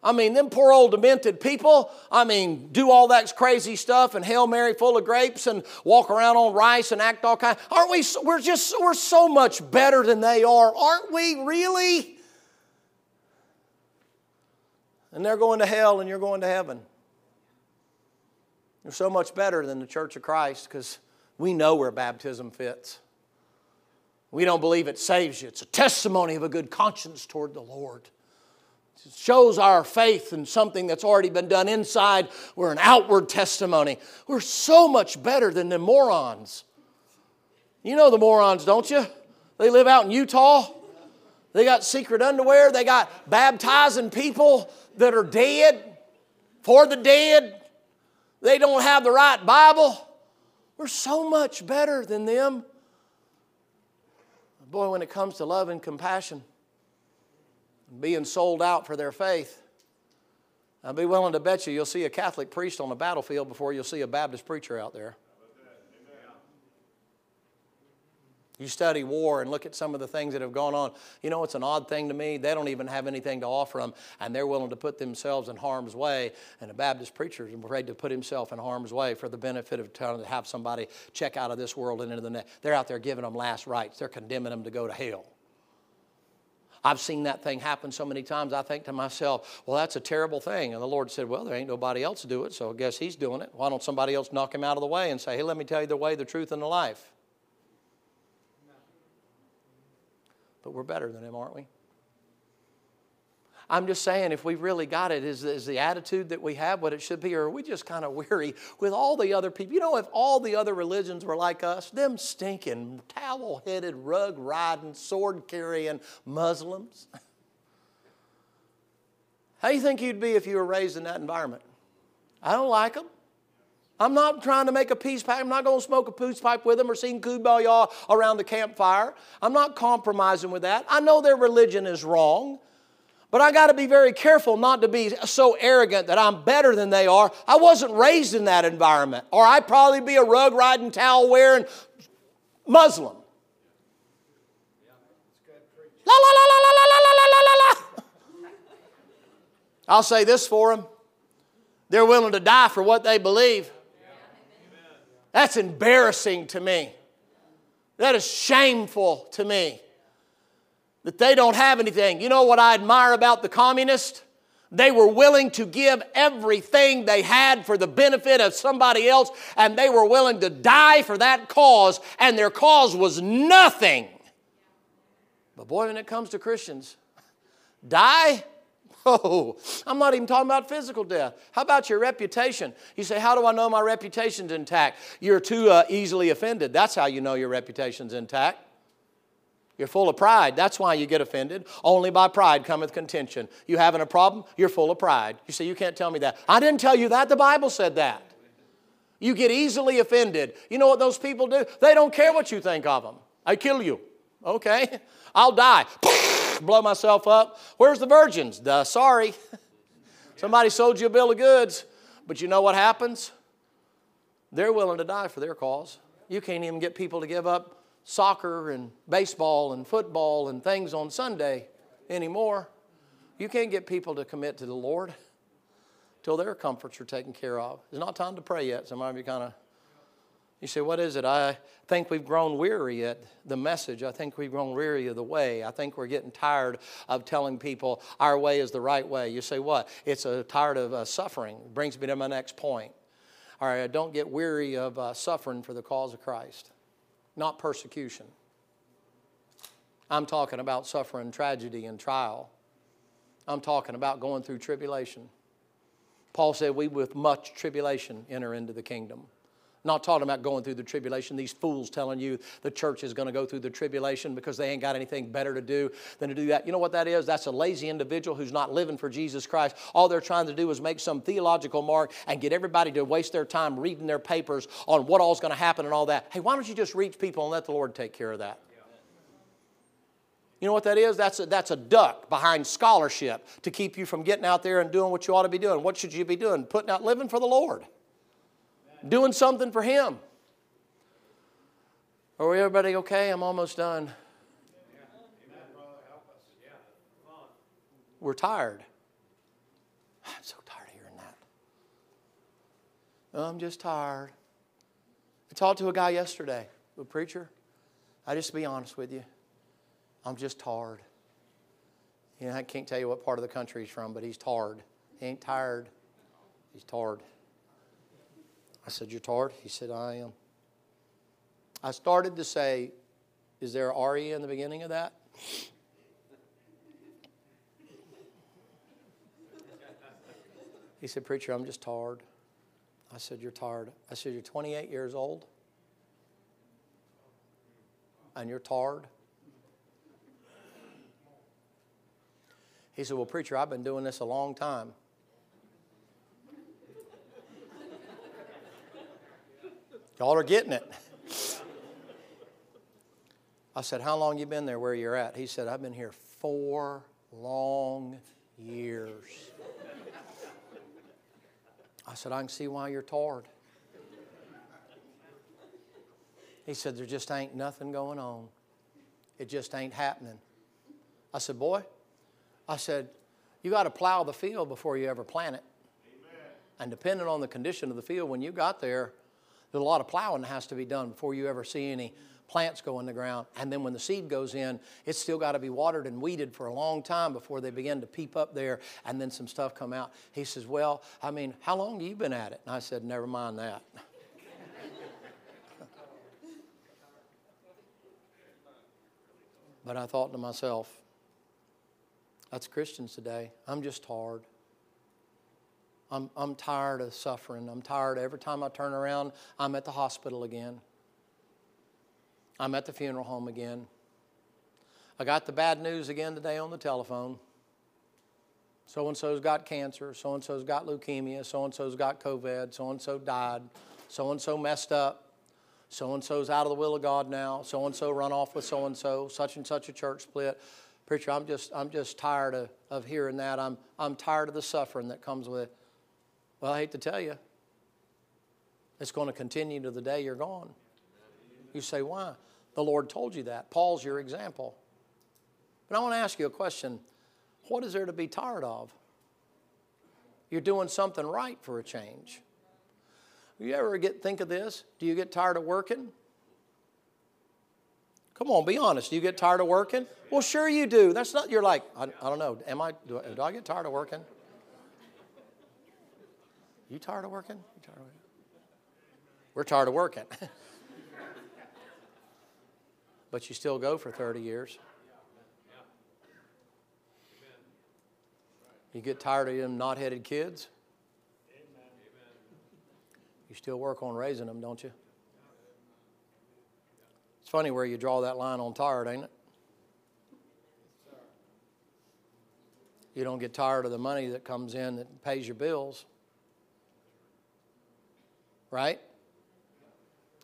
S1: I mean, them poor old demented people, I mean, do all that crazy stuff and Hail Mary full of grapes and walk around on rice and act all kind. Aren't we, we're just, we're so much better than they are. Aren't we really? And they're going to hell and you're going to heaven. You're so much better than the Church of Christ because we know where baptism fits. We don't believe it saves you. It's a testimony of a good conscience toward the Lord. Shows our faith in something that's already been done inside. We're an outward testimony. We're so much better than the morons. You know the morons, don't you? They live out in Utah. They got secret underwear. They got baptizing people that are dead, for the dead. They don't have the right Bible. We're so much better than them. Boy, when it comes to love and compassion, being sold out for their faith, I'd be willing to bet you you'll see a Catholic priest on the battlefield before you'll see a Baptist preacher out there. You study war and look at some of the things that have gone on. You know, it's an odd thing to me. They don't even have anything to offer them, and they're willing to put themselves in harm's way. And a Baptist preacher is afraid to put himself in harm's way for the benefit of trying to have somebody check out of this world and into the next. They're out there giving them last rites, they're condemning them to go to hell. I've seen that thing happen so many times. I think to myself, well, that's a terrible thing. And the Lord said, well, there ain't nobody else to do it, so I guess He's doing it. Why don't somebody else knock Him out of the way and say, hey, let me tell you the way, the truth, and the life? But we're better than Him, aren't we? I'm just saying, if we really got it, is, is the attitude that we have what it should be, or are we just kind of weary with all the other people? You know, if all the other religions were like us, them stinking, towel headed, rug riding, sword carrying Muslims, how do you think you'd be if you were raised in that environment? I don't like them. I'm not trying to make a peace pipe. I'm not going to smoke a peace pipe with them or sing Kumbaya around the campfire. I'm not compromising with that. I know their religion is wrong. But I got to be very careful not to be so arrogant that I'm better than they are. I wasn't raised in that environment, or I'd probably be a rug riding, towel wearing Muslim. La la la la la la la la la la. I'll say this for them: they're willing to die for what they believe. That's embarrassing to me. That is shameful to me that they don't have anything. You know what I admire about the communists? They were willing to give everything they had for the benefit of somebody else, and they were willing to die for that cause, and their cause was nothing. But boy, when it comes to Christians, die? Oh, I'm not even talking about physical death. How about your reputation? You say, How do I know my reputation's intact? You're too uh, easily offended. That's how you know your reputation's intact. You're full of pride. That's why you get offended. Only by pride cometh contention. You having a problem? You're full of pride. You say, You can't tell me that. I didn't tell you that. The Bible said that. You get easily offended. You know what those people do? They don't care what you think of them. I kill you. Okay? I'll die. Blow myself up. Where's the virgins? Duh, sorry. Somebody sold you a bill of goods. But you know what happens? They're willing to die for their cause. You can't even get people to give up soccer and baseball and football and things on Sunday anymore. You can't get people to commit to the Lord till their comforts are taken care of. It's not time to pray yet. Some of you kind of, you say, what is it? I think we've grown weary at the message. I think we've grown weary of the way. I think we're getting tired of telling people our way is the right way. You say, what? It's a tired of uh, suffering. Brings me to my next point. All right, don't get weary of uh, suffering for the cause of Christ not persecution. I'm talking about suffering tragedy and trial. I'm talking about going through tribulation. Paul said, We with much tribulation enter into the kingdom. Not talking about going through the tribulation. These fools telling you the church is going to go through the tribulation because they ain't got anything better to do than to do that. You know what that is? That's a lazy individual who's not living for Jesus Christ. All they're trying to do is make some theological mark and get everybody to waste their time reading their papers on what all's going to happen and all that. Hey, why don't you just reach people and let the Lord take care of that? You know what that is? That's a, that's a duck behind scholarship to keep you from getting out there and doing what you ought to be doing. What should you be doing? Putting out living for the Lord doing something for Him. Are we everybody okay? I'm almost done. We're tired. I'm so tired of hearing that. I'm just tired. I talked to a guy yesterday, a preacher. I just be honest with you. I'm just tired. You know, I can't tell you what part of the country he's from, but he's tired. He ain't tired. He's tired. I said, You're tired? He said, I am. I started to say, Is there RE in the beginning of that? He said, Preacher, I'm just tired. I said, You're tired. I said, You're 28 years old and you're tired. He said, Well, preacher, I've been doing this a long time. Y'all are getting it. I said, How long you been there where you're at? He said, I've been here four long years. I said, I can see why you're tired. He said, There just ain't nothing going on. It just ain't happening. I said, Boy, I said, you got to plow the field before you ever plant it. Amen. And depending on the condition of the field, when you got there, there's a lot of plowing that has to be done before you ever see any plants go in the ground. And then when the seed goes in, it's still got to be watered and weeded for a long time before they begin to peep up there and then some stuff come out. He says, Well, I mean, how long have you been at it? And I said, Never mind that. but I thought to myself, that's Christians today. I'm just tired. I'm, I'm tired of suffering. I'm tired. Every time I turn around, I'm at the hospital again. I'm at the funeral home again. I got the bad news again today on the telephone. So and so's got cancer. So and so's got leukemia. So and so's got COVID. So and so died. So and so messed up. So and so's out of the will of God now. So and so run off with so and so. Such and such a church split. Preacher, I'm just, I'm just tired of, of hearing that. I'm, I'm tired of the suffering that comes with it. Well, I hate to tell you, it's going to continue to the day you're gone. You say, why? The Lord told you that. Paul's your example. But I want to ask you a question What is there to be tired of? You're doing something right for a change. You ever get think of this? Do you get tired of working? Come on, be honest. Do you get tired of working? Well, sure you do. That's not, you're like, I, I don't know. Am I, do, I, do I get tired of working? You tired of working? You tired of working? We're tired of working. but you still go for 30 years. You get tired of them knot headed kids? You still work on raising them, don't you? It's funny where you draw that line on tired, ain't it? You don't get tired of the money that comes in that pays your bills. Right?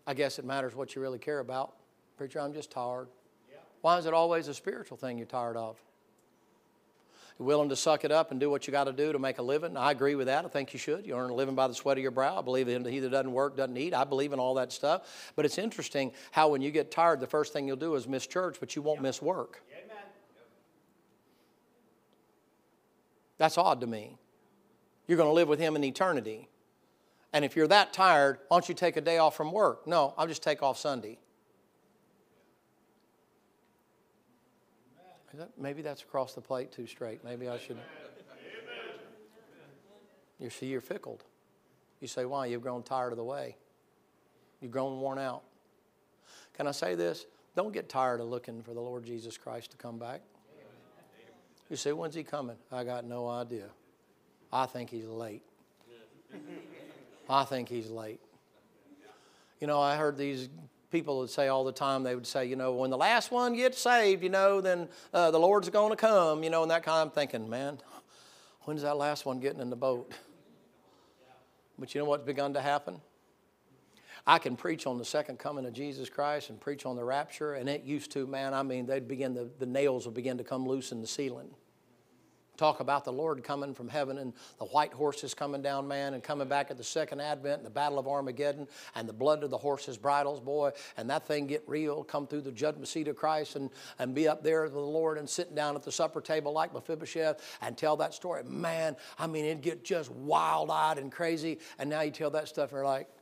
S1: I guess it matters what you really care about. Preacher, I'm just tired. Why is it always a spiritual thing you're tired of? You're willing to suck it up and do what you got to do to make a living. I agree with that. I think you should. You earn a living by the sweat of your brow. I believe in he that doesn't work doesn't eat. I believe in all that stuff. But it's interesting how when you get tired, the first thing you'll do is miss church, but you won't miss work.
S2: Amen.
S1: That's odd to me. You're going to live with him in eternity. And if you're that tired, why don't you take a day off from work? No, I'll just take off Sunday. Maybe that's across the plate too straight. Maybe I should. You see, you're fickled. You say, why? You've grown tired of the way. You've grown worn out. Can I say this? Don't get tired of looking for the Lord Jesus Christ to come back. You say, when's he coming? I got no idea. I think he's late. I think he's late. You know, I heard these people would say all the time, they would say, you know, when the last one gets saved, you know, then uh, the Lord's going to come, you know, and that kind of thinking, man, when's that last one getting in the boat? But you know what's begun to happen? I can preach on the second coming of Jesus Christ and preach on the rapture, and it used to, man, I mean, they'd begin, the, the nails would begin to come loose in the ceiling talk about the Lord coming from heaven and the white horses coming down, man, and coming back at the second advent and the battle of Armageddon and the blood of the horses' bridles, boy, and that thing get real, come through the judgment seat of Christ and, and be up there with the Lord and sitting down at the supper table like Mephibosheth and tell that story. Man, I mean, it'd get just wild eyed and crazy. And now you tell that stuff and you're like,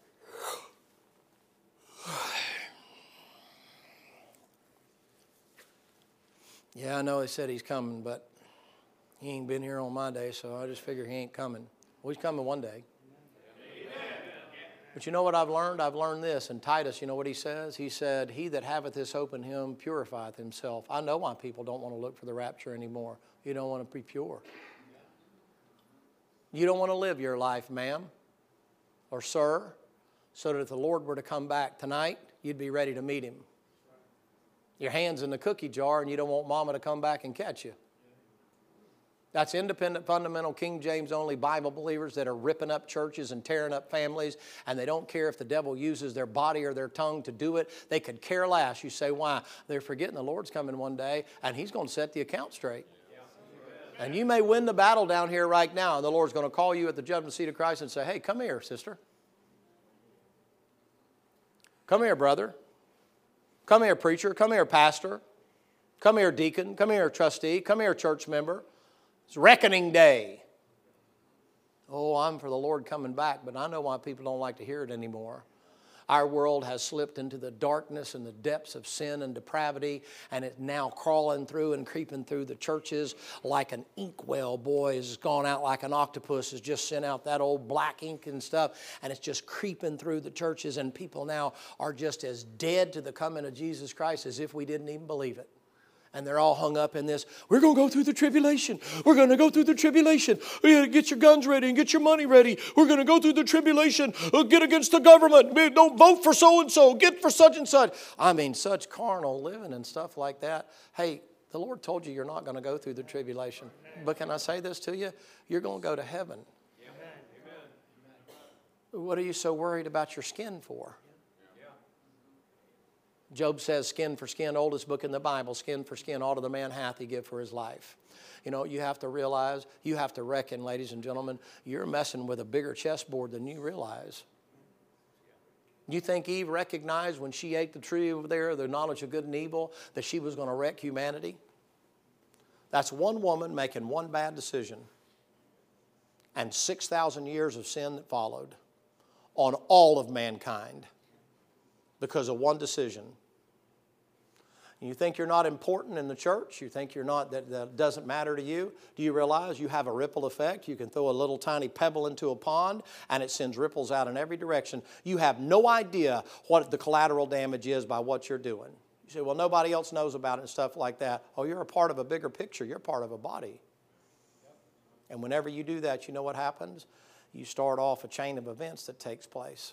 S1: yeah, I know he said he's coming, but he ain't been here on my day, so I just figure he ain't coming. Well, he's coming one day. But you know what I've learned? I've learned this. And Titus, you know what he says? He said, He that haveth this hope in him purifieth himself. I know why people don't want to look for the rapture anymore. You don't want to be pure. You don't want to live your life, ma'am or sir, so that if the Lord were to come back tonight, you'd be ready to meet him. Your hand's in the cookie jar and you don't want mama to come back and catch you. That's independent, fundamental, King James only Bible believers that are ripping up churches and tearing up families, and they don't care if the devil uses their body or their tongue to do it. They could care less. You say, why? They're forgetting the Lord's coming one day, and He's going to set the account straight. And you may win the battle down here right now, and the Lord's going to call you at the judgment seat of Christ and say, hey, come here, sister. Come here, brother. Come here, preacher. Come here, pastor. Come here, deacon. Come here, trustee. Come here, church member. It's reckoning day. Oh, I'm for the Lord coming back, but I know why people don't like to hear it anymore. Our world has slipped into the darkness and the depths of sin and depravity, and it's now crawling through and creeping through the churches like an inkwell. Boy, has gone out like an octopus, has just sent out that old black ink and stuff, and it's just creeping through the churches, and people now are just as dead to the coming of Jesus Christ as if we didn't even believe it and they're all hung up in this. We're going to go through the tribulation. We're going to go through the tribulation. Get your guns ready and get your money ready. We're going to go through the tribulation. Get against the government. Don't vote for so and so. Get for such and such. I mean, such carnal living and stuff like that. Hey, the Lord told you you're not going to go through the tribulation. But can I say this to you? You're going to go to heaven. What are you so worried about your skin for? Job says, skin for skin, oldest book in the Bible, skin for skin, all to the man hath he give for his life. You know, you have to realize, you have to reckon, ladies and gentlemen, you're messing with a bigger chessboard than you realize. You think Eve recognized when she ate the tree over there, the knowledge of good and evil, that she was going to wreck humanity? That's one woman making one bad decision and 6,000 years of sin that followed on all of mankind because of one decision. You think you're not important in the church? You think you're not, that, that doesn't matter to you? Do you realize you have a ripple effect? You can throw a little tiny pebble into a pond and it sends ripples out in every direction. You have no idea what the collateral damage is by what you're doing. You say, well, nobody else knows about it and stuff like that. Oh, you're a part of a bigger picture, you're part of a body. And whenever you do that, you know what happens? You start off a chain of events that takes place.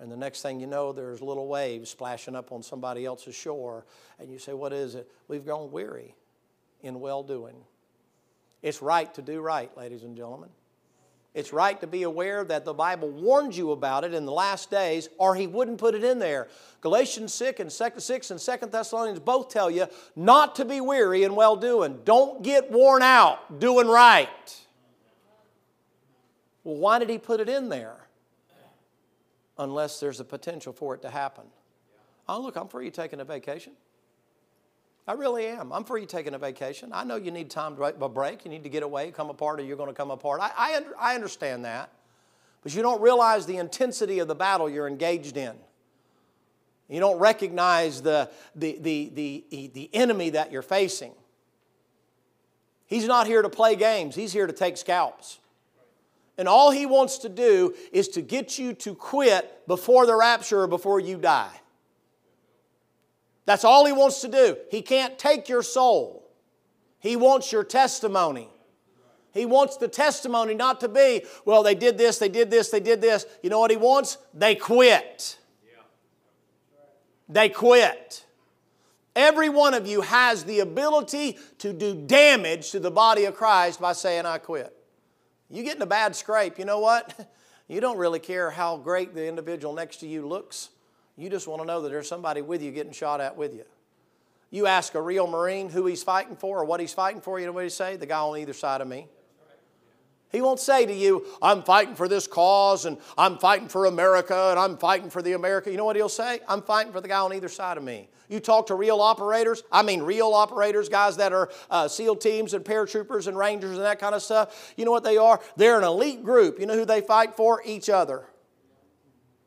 S1: And the next thing you know, there's little waves splashing up on somebody else's shore. And you say, What is it? We've grown weary in well doing. It's right to do right, ladies and gentlemen. It's right to be aware that the Bible warns you about it in the last days, or he wouldn't put it in there. Galatians 6 and 6 and 2 Thessalonians both tell you not to be weary in well doing. Don't get worn out doing right. Well, why did he put it in there? Unless there's a potential for it to happen. Oh, look, I'm you taking a vacation. I really am. I'm you taking a vacation. I know you need time to break. You need to get away, come apart, or you're going to come apart. I, I, I understand that. But you don't realize the intensity of the battle you're engaged in. You don't recognize the, the, the, the, the enemy that you're facing. He's not here to play games, he's here to take scalps. And all he wants to do is to get you to quit before the rapture or before you die. That's all he wants to do. He can't take your soul, he wants your testimony. He wants the testimony not to be, well, they did this, they did this, they did this. You know what he wants? They quit. They quit. Every one of you has the ability to do damage to the body of Christ by saying, I quit. You get in a bad scrape, you know what? You don't really care how great the individual next to you looks. You just want to know that there's somebody with you getting shot at with you. You ask a real Marine who he's fighting for or what he's fighting for, you know what he say? The guy on either side of me. He won't say to you, I'm fighting for this cause and I'm fighting for America and I'm fighting for the America. You know what he'll say? I'm fighting for the guy on either side of me. You talk to real operators, I mean real operators, guys that are uh, SEAL teams and paratroopers and rangers and that kind of stuff. You know what they are? They're an elite group. You know who they fight for? Each other.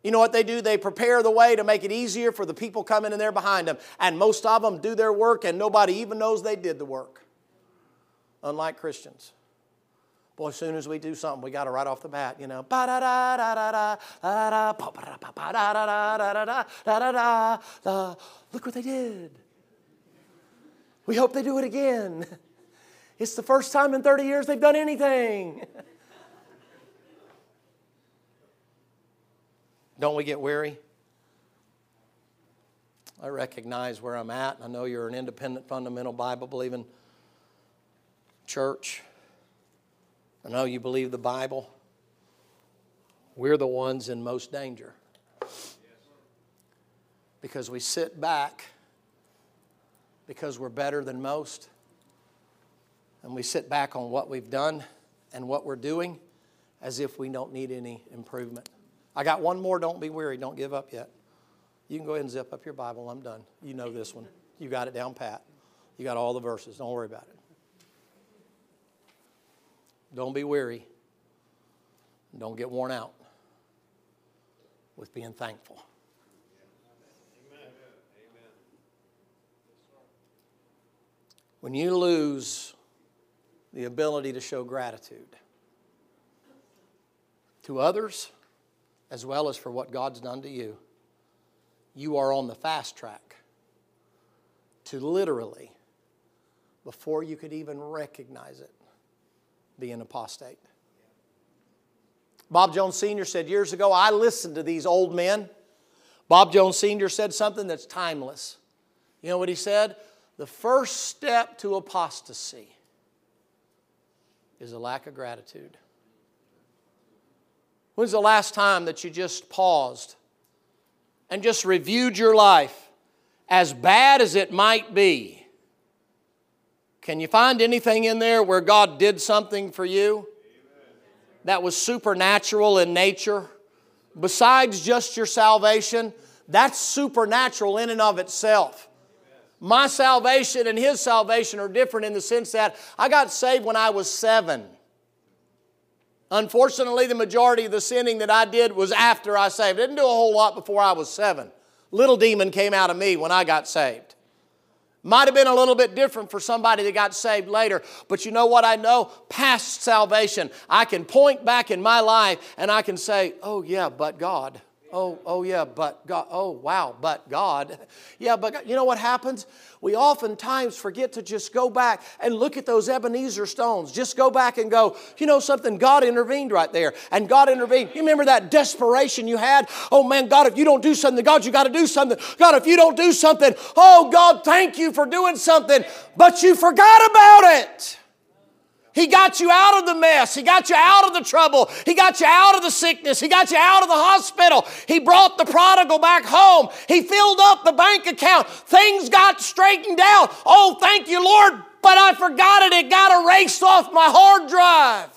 S1: You know what they do? They prepare the way to make it easier for the people coming in there behind them. And most of them do their work and nobody even knows they did the work. Unlike Christians. Boy, as soon as we do something, we got to right off the bat, you know. Look what they did. We hope they do it again. It's the first time in 30 years they've done anything. Don't we get weary? I recognize where I'm at. I know you're an independent, fundamental, Bible believing church. I know you believe the Bible. We're the ones in most danger. Because we sit back because we're better than most. And we sit back on what we've done and what we're doing as if we don't need any improvement. I got one more. Don't be weary. Don't give up yet. You can go ahead and zip up your Bible. I'm done. You know this one. You got it down pat. You got all the verses. Don't worry about it. Don't be weary. Don't get worn out with being thankful. When you lose the ability to show gratitude to others as well as for what God's done to you, you are on the fast track to literally, before you could even recognize it, be an apostate. Bob Jones Sr. said years ago, I listened to these old men. Bob Jones Sr. said something that's timeless. You know what he said? The first step to apostasy is a lack of gratitude. When's the last time that you just paused and just reviewed your life, as bad as it might be? Can you find anything in there where God did something for you that was supernatural in nature? Besides just your salvation, that's supernatural in and of itself. My salvation and his salvation are different in the sense that I got saved when I was seven. Unfortunately, the majority of the sinning that I did was after I saved. I didn't do a whole lot before I was seven. Little demon came out of me when I got saved. Might have been a little bit different for somebody that got saved later, but you know what I know? Past salvation, I can point back in my life and I can say, oh, yeah, but God. Oh, oh yeah, but God. Oh, wow, but God. Yeah, but God. you know what happens? We oftentimes forget to just go back and look at those Ebenezer stones. Just go back and go, you know something? God intervened right there. And God intervened. You remember that desperation you had? Oh man, God, if you don't do something, God, you got to do something. God, if you don't do something, oh God, thank you for doing something. But you forgot about it. He got you out of the mess. He got you out of the trouble. He got you out of the sickness. He got you out of the hospital. He brought the prodigal back home. He filled up the bank account. Things got straightened out. Oh, thank you, Lord, but I forgot it. It got erased off my hard drive.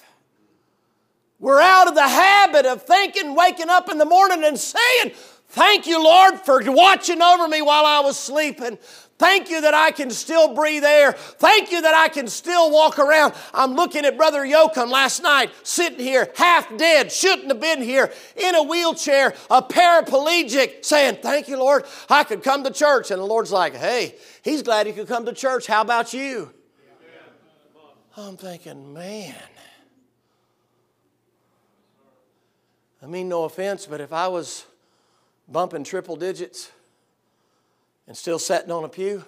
S1: We're out of the habit of thinking, waking up in the morning and saying, Thank you, Lord, for watching over me while I was sleeping. Thank you that I can still breathe air. Thank you that I can still walk around. I'm looking at Brother Yoakum last night, sitting here, half dead, shouldn't have been here, in a wheelchair, a paraplegic, saying, Thank you, Lord, I could come to church. And the Lord's like, Hey, he's glad he could come to church. How about you? I'm thinking, man. I mean, no offense, but if I was bumping triple digits, and still sitting on a pew,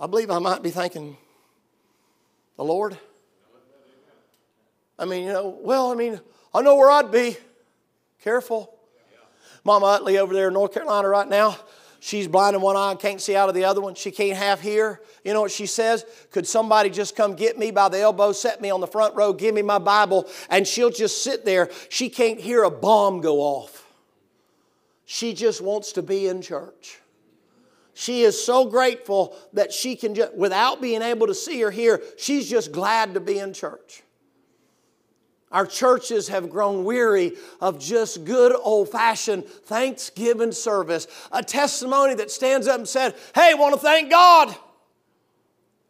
S1: I believe I might be thanking the Lord. I mean, you know, well, I mean, I know where I'd be. Careful. Mama Utley over there in North Carolina right now, she's blind in one eye and can't see out of the other one. She can't half hear. You know what she says? Could somebody just come get me by the elbow, set me on the front row, give me my Bible, and she'll just sit there. She can't hear a bomb go off. She just wants to be in church. She is so grateful that she can just, without being able to see or hear, she's just glad to be in church. Our churches have grown weary of just good old fashioned Thanksgiving service, a testimony that stands up and said, Hey, want to thank God.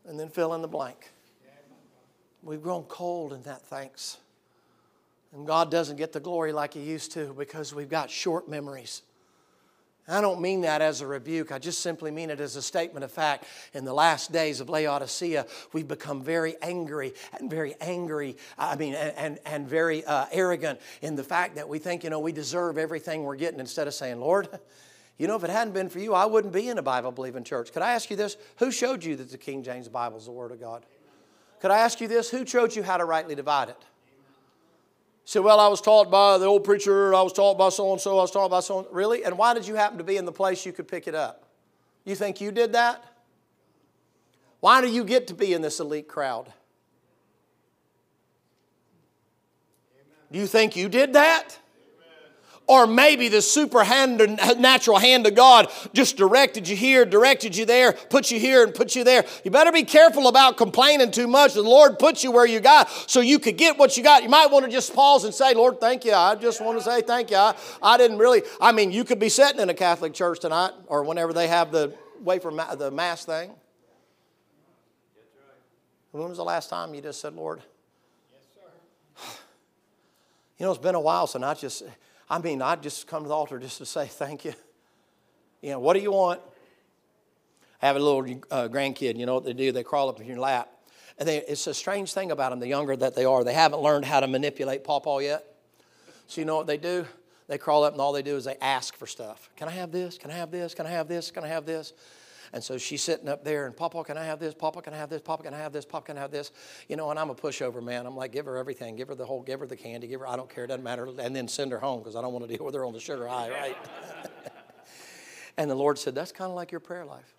S1: And then fill in the blank. We've grown cold in that thanks. And God doesn't get the glory like He used to because we've got short memories. I don't mean that as a rebuke. I just simply mean it as a statement of fact. In the last days of Laodicea, we've become very angry and very angry, I mean, and, and very uh, arrogant in the fact that we think, you know, we deserve everything we're getting instead of saying, Lord, you know, if it hadn't been for you, I wouldn't be in a Bible believing church. Could I ask you this? Who showed you that the King James Bible is the Word of God? Could I ask you this? Who showed you how to rightly divide it? said, Well, I was taught by the old preacher, I was taught by so and so, I was taught by so and Really? And why did you happen to be in the place you could pick it up? You think you did that? Why do you get to be in this elite crowd? Do you think you did that? Or maybe the supernatural hand of God just directed you here, directed you there, put you here, and put you there. You better be careful about complaining too much. The Lord put you where you got so you could get what you got. You might want to just pause and say, Lord, thank you. I just want to say thank you. I, I didn't really, I mean, you could be sitting in a Catholic church tonight or whenever they have the wafer, the mass thing. When was the last time you just said, Lord? Yes, sir. You know, it's been a while so not just, I mean, I'd just come to the altar just to say thank you. You know, what do you want? I have a little uh, grandkid, you know what they do? They crawl up in your lap. And they, it's a strange thing about them, the younger that they are. They haven't learned how to manipulate pawpaw yet. So you know what they do? They crawl up and all they do is they ask for stuff. Can I have this? Can I have this? Can I have this? Can I have this? And so she's sitting up there, and Papa, can I have this? Papa, can I have this? Papa, can I have this? Papa, can I have this? You know, and I'm a pushover man. I'm like, give her everything. Give her the whole, give her the candy. Give her, I don't care. It doesn't matter. And then send her home because I don't want to deal with her on the sugar high, right? and the Lord said, that's kind of like your prayer life.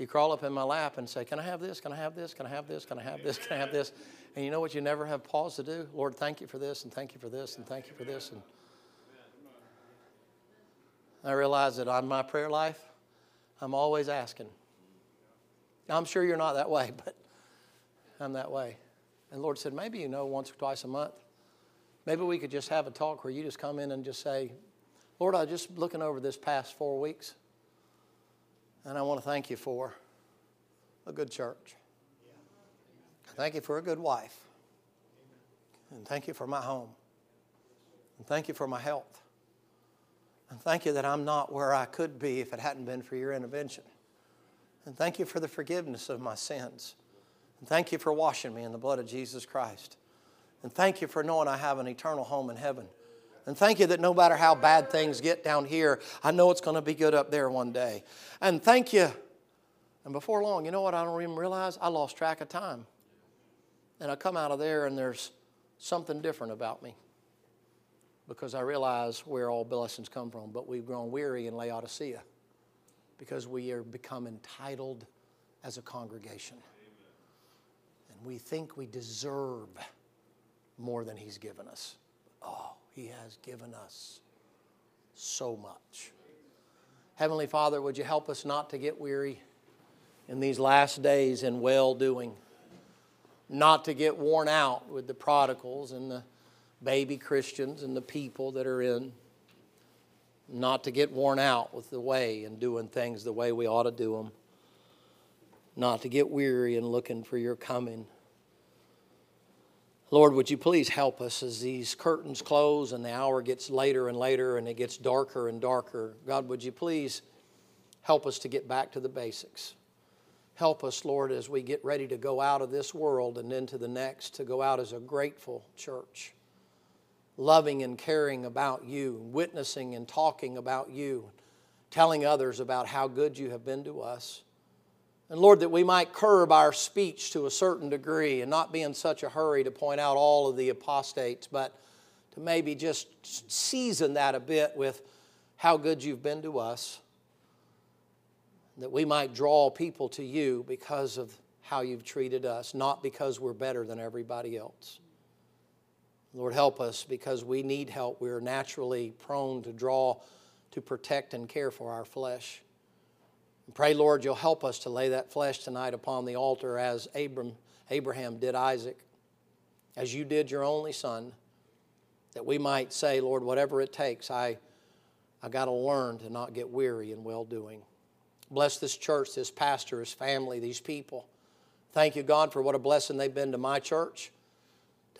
S1: You crawl up in my lap and say, Can I have this? Can I have this? Can I have this? Can I have this? Can I have this? And you know what you never have pause to do? Lord, thank you for this, and thank you for this, and thank you for this. And I realize that on my prayer life, I'm always asking. I'm sure you're not that way, but I'm that way. And Lord said, maybe you know once or twice a month. Maybe we could just have a talk where you just come in and just say, Lord, I was just looking over this past four weeks, and I want to thank you for a good church. Thank you for a good wife. And thank you for my home. And thank you for my health. And thank you that I'm not where I could be if it hadn't been for your intervention. And thank you for the forgiveness of my sins. And thank you for washing me in the blood of Jesus Christ. And thank you for knowing I have an eternal home in heaven. And thank you that no matter how bad things get down here, I know it's going to be good up there one day. And thank you. And before long, you know what I don't even realize? I lost track of time. And I come out of there and there's something different about me because I realize where all blessings come from. But we've grown weary in Laodicea because we are become entitled as a congregation. And we think we deserve more than He's given us. Oh, He has given us so much. Heavenly Father, would you help us not to get weary in these last days in well doing, not to get worn out with the prodigals and the baby Christians and the people that are in, not to get worn out with the way and doing things the way we ought to do them, not to get weary and looking for your coming. Lord, would you please help us as these curtains close and the hour gets later and later and it gets darker and darker? God, would you please help us to get back to the basics? Help us, Lord, as we get ready to go out of this world and into the next, to go out as a grateful church loving and caring about you, witnessing and talking about you, telling others about how good you have been to us. And Lord, that we might curb our speech to a certain degree and not be in such a hurry to point out all of the apostates, but to maybe just season that a bit with how good you've been to us. That we might draw people to you because of how you've treated us, not because we're better than everybody else. Lord, help us because we need help. We are naturally prone to draw to protect and care for our flesh. And pray, Lord, you'll help us to lay that flesh tonight upon the altar as Abram, Abraham did Isaac, as you did your only son, that we might say, Lord, whatever it takes, I, I got to learn to not get weary in well doing. Bless this church, this pastor, his family, these people. Thank you, God, for what a blessing they've been to my church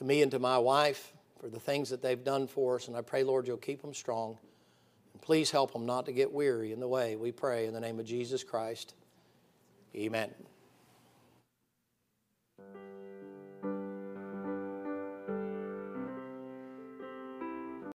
S1: to me and to my wife for the things that they've done for us. And I pray, Lord, you'll keep them strong. And please help them not to get weary in the way. We pray in the name of Jesus Christ. Amen.